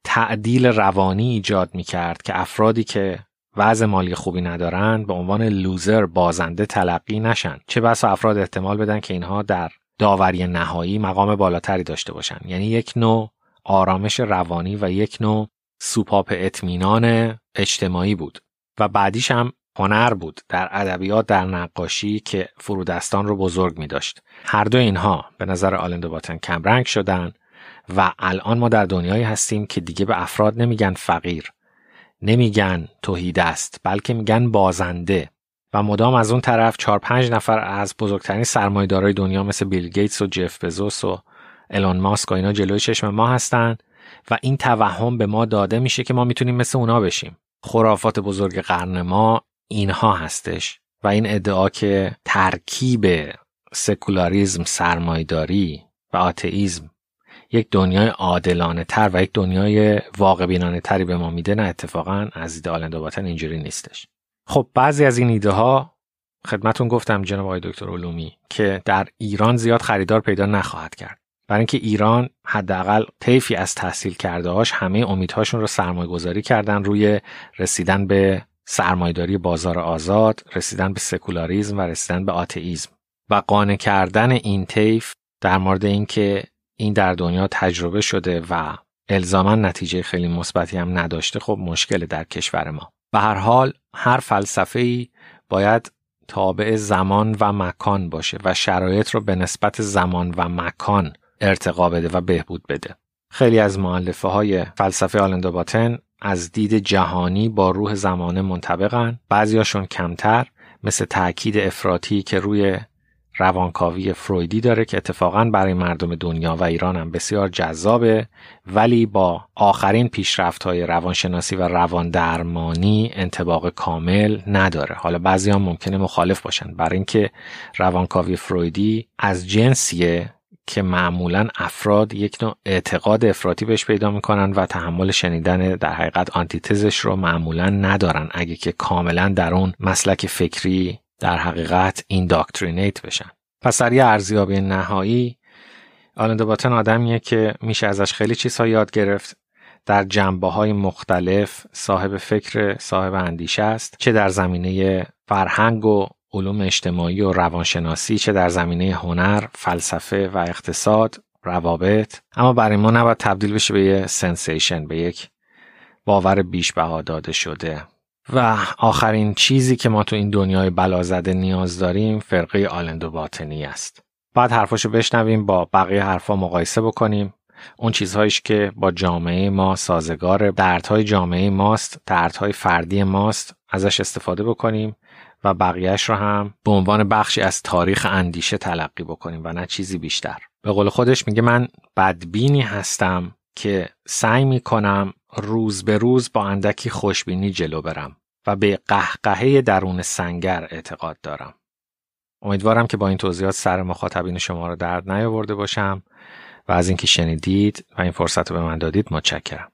تعدیل روانی ایجاد می‌کرد که افرادی که وضع مالی خوبی ندارند به عنوان لوزر بازنده تلقی نشن. چه بسا افراد احتمال بدن که اینها در داوری نهایی مقام بالاتری داشته باشن. یعنی یک نوع آرامش روانی و یک نوع سوپاپ اطمینان اجتماعی بود و بعدیش هم هنر بود در ادبیات در نقاشی که فرودستان رو بزرگ می داشت. هر دو اینها به نظر آلندو باتن کمرنگ شدن و الان ما در دنیایی هستیم که دیگه به افراد نمیگن فقیر نمیگن توحید است بلکه میگن بازنده و مدام از اون طرف چهار پنج نفر از بزرگترین سرمایه‌دارای دنیا مثل بیل گیتس و جف بزوس و الون ماسک و اینا جلوی چشم ما هستند و این توهم به ما داده میشه که ما می‌تونیم مثل اونا بشیم. خرافات بزرگ قرن ما اینها هستش و این ادعا که ترکیب سکولاریزم سرمایداری و آتئیزم یک دنیای عادلانه تر و یک دنیای واقع بینانه تری به ما میده نه اتفاقا از دید آلنده اینجوری نیستش. خب بعضی از این ایده ها خدمتون گفتم جناب آقای دکتر علومی که در ایران زیاد خریدار پیدا نخواهد کرد. برای اینکه ایران حداقل طیفی از تحصیل کرده هاش همه امیدهاشون رو سرمایه گذاری کردن روی رسیدن به سرمایداری بازار آزاد، رسیدن به سکولاریزم و رسیدن به آتئیزم. و قانع کردن این طیف در مورد اینکه این در دنیا تجربه شده و الزاما نتیجه خیلی مثبتی هم نداشته خب مشکل در کشور ما. به هر حال هر فلسفه ای باید تابع زمان و مکان باشه و شرایط رو به نسبت زمان و مکان ارتقا بده و بهبود بده. خیلی از معلفه های فلسفه آلندو باتن از دید جهانی با روح زمانه منطبقن. بعضیاشون کمتر مثل تاکید افراطی که روی روانکاوی فرویدی داره که اتفاقا برای مردم دنیا و ایران هم بسیار جذابه ولی با آخرین پیشرفت های روانشناسی و روان درمانی انتباق کامل نداره. حالا بعضی هم ممکنه مخالف باشن. برای اینکه روانکاوی فرویدی از جنسیه که معمولا افراد یک نوع اعتقاد افراطی بهش پیدا می‌کنن و تحمل شنیدن در حقیقت آنتیتزش رو معمولا ندارن. اگه که کاملا در اون مسلک فکری در حقیقت این داکترینیت بشن. پس در یه ارزیابی نهایی آلندو باتن آدمیه که میشه ازش خیلی چیزها یاد گرفت. در جنبه های مختلف صاحب فکر صاحب اندیشه است چه در زمینه فرهنگ و علوم اجتماعی و روانشناسی چه در زمینه هنر، فلسفه و اقتصاد، روابط. اما برای ما نباید تبدیل بشه به یه sensation به یک باور بیش بها داده شده. و آخرین چیزی که ما تو این دنیای بلازده نیاز داریم فرقه آلن دو باتنی است. بعد حرفاشو بشنویم با بقیه حرفا مقایسه بکنیم. اون چیزهاییش که با جامعه ما سازگار دردهای جامعه ماست دردهای فردی ماست ازش استفاده بکنیم. و بقیهش رو هم به عنوان بخشی از تاریخ اندیشه تلقی بکنیم و نه چیزی بیشتر به قول خودش میگه من بدبینی هستم که سعی می‌کنم روز به روز با اندکی خوشبینی جلو برم و به قهقهه درون سنگر اعتقاد دارم. امیدوارم که با این توضیحات سر مخاطبین شما رو درد نیاورده باشم و از اینکه شنیدید و این فرصت رو به من دادید متشکرم.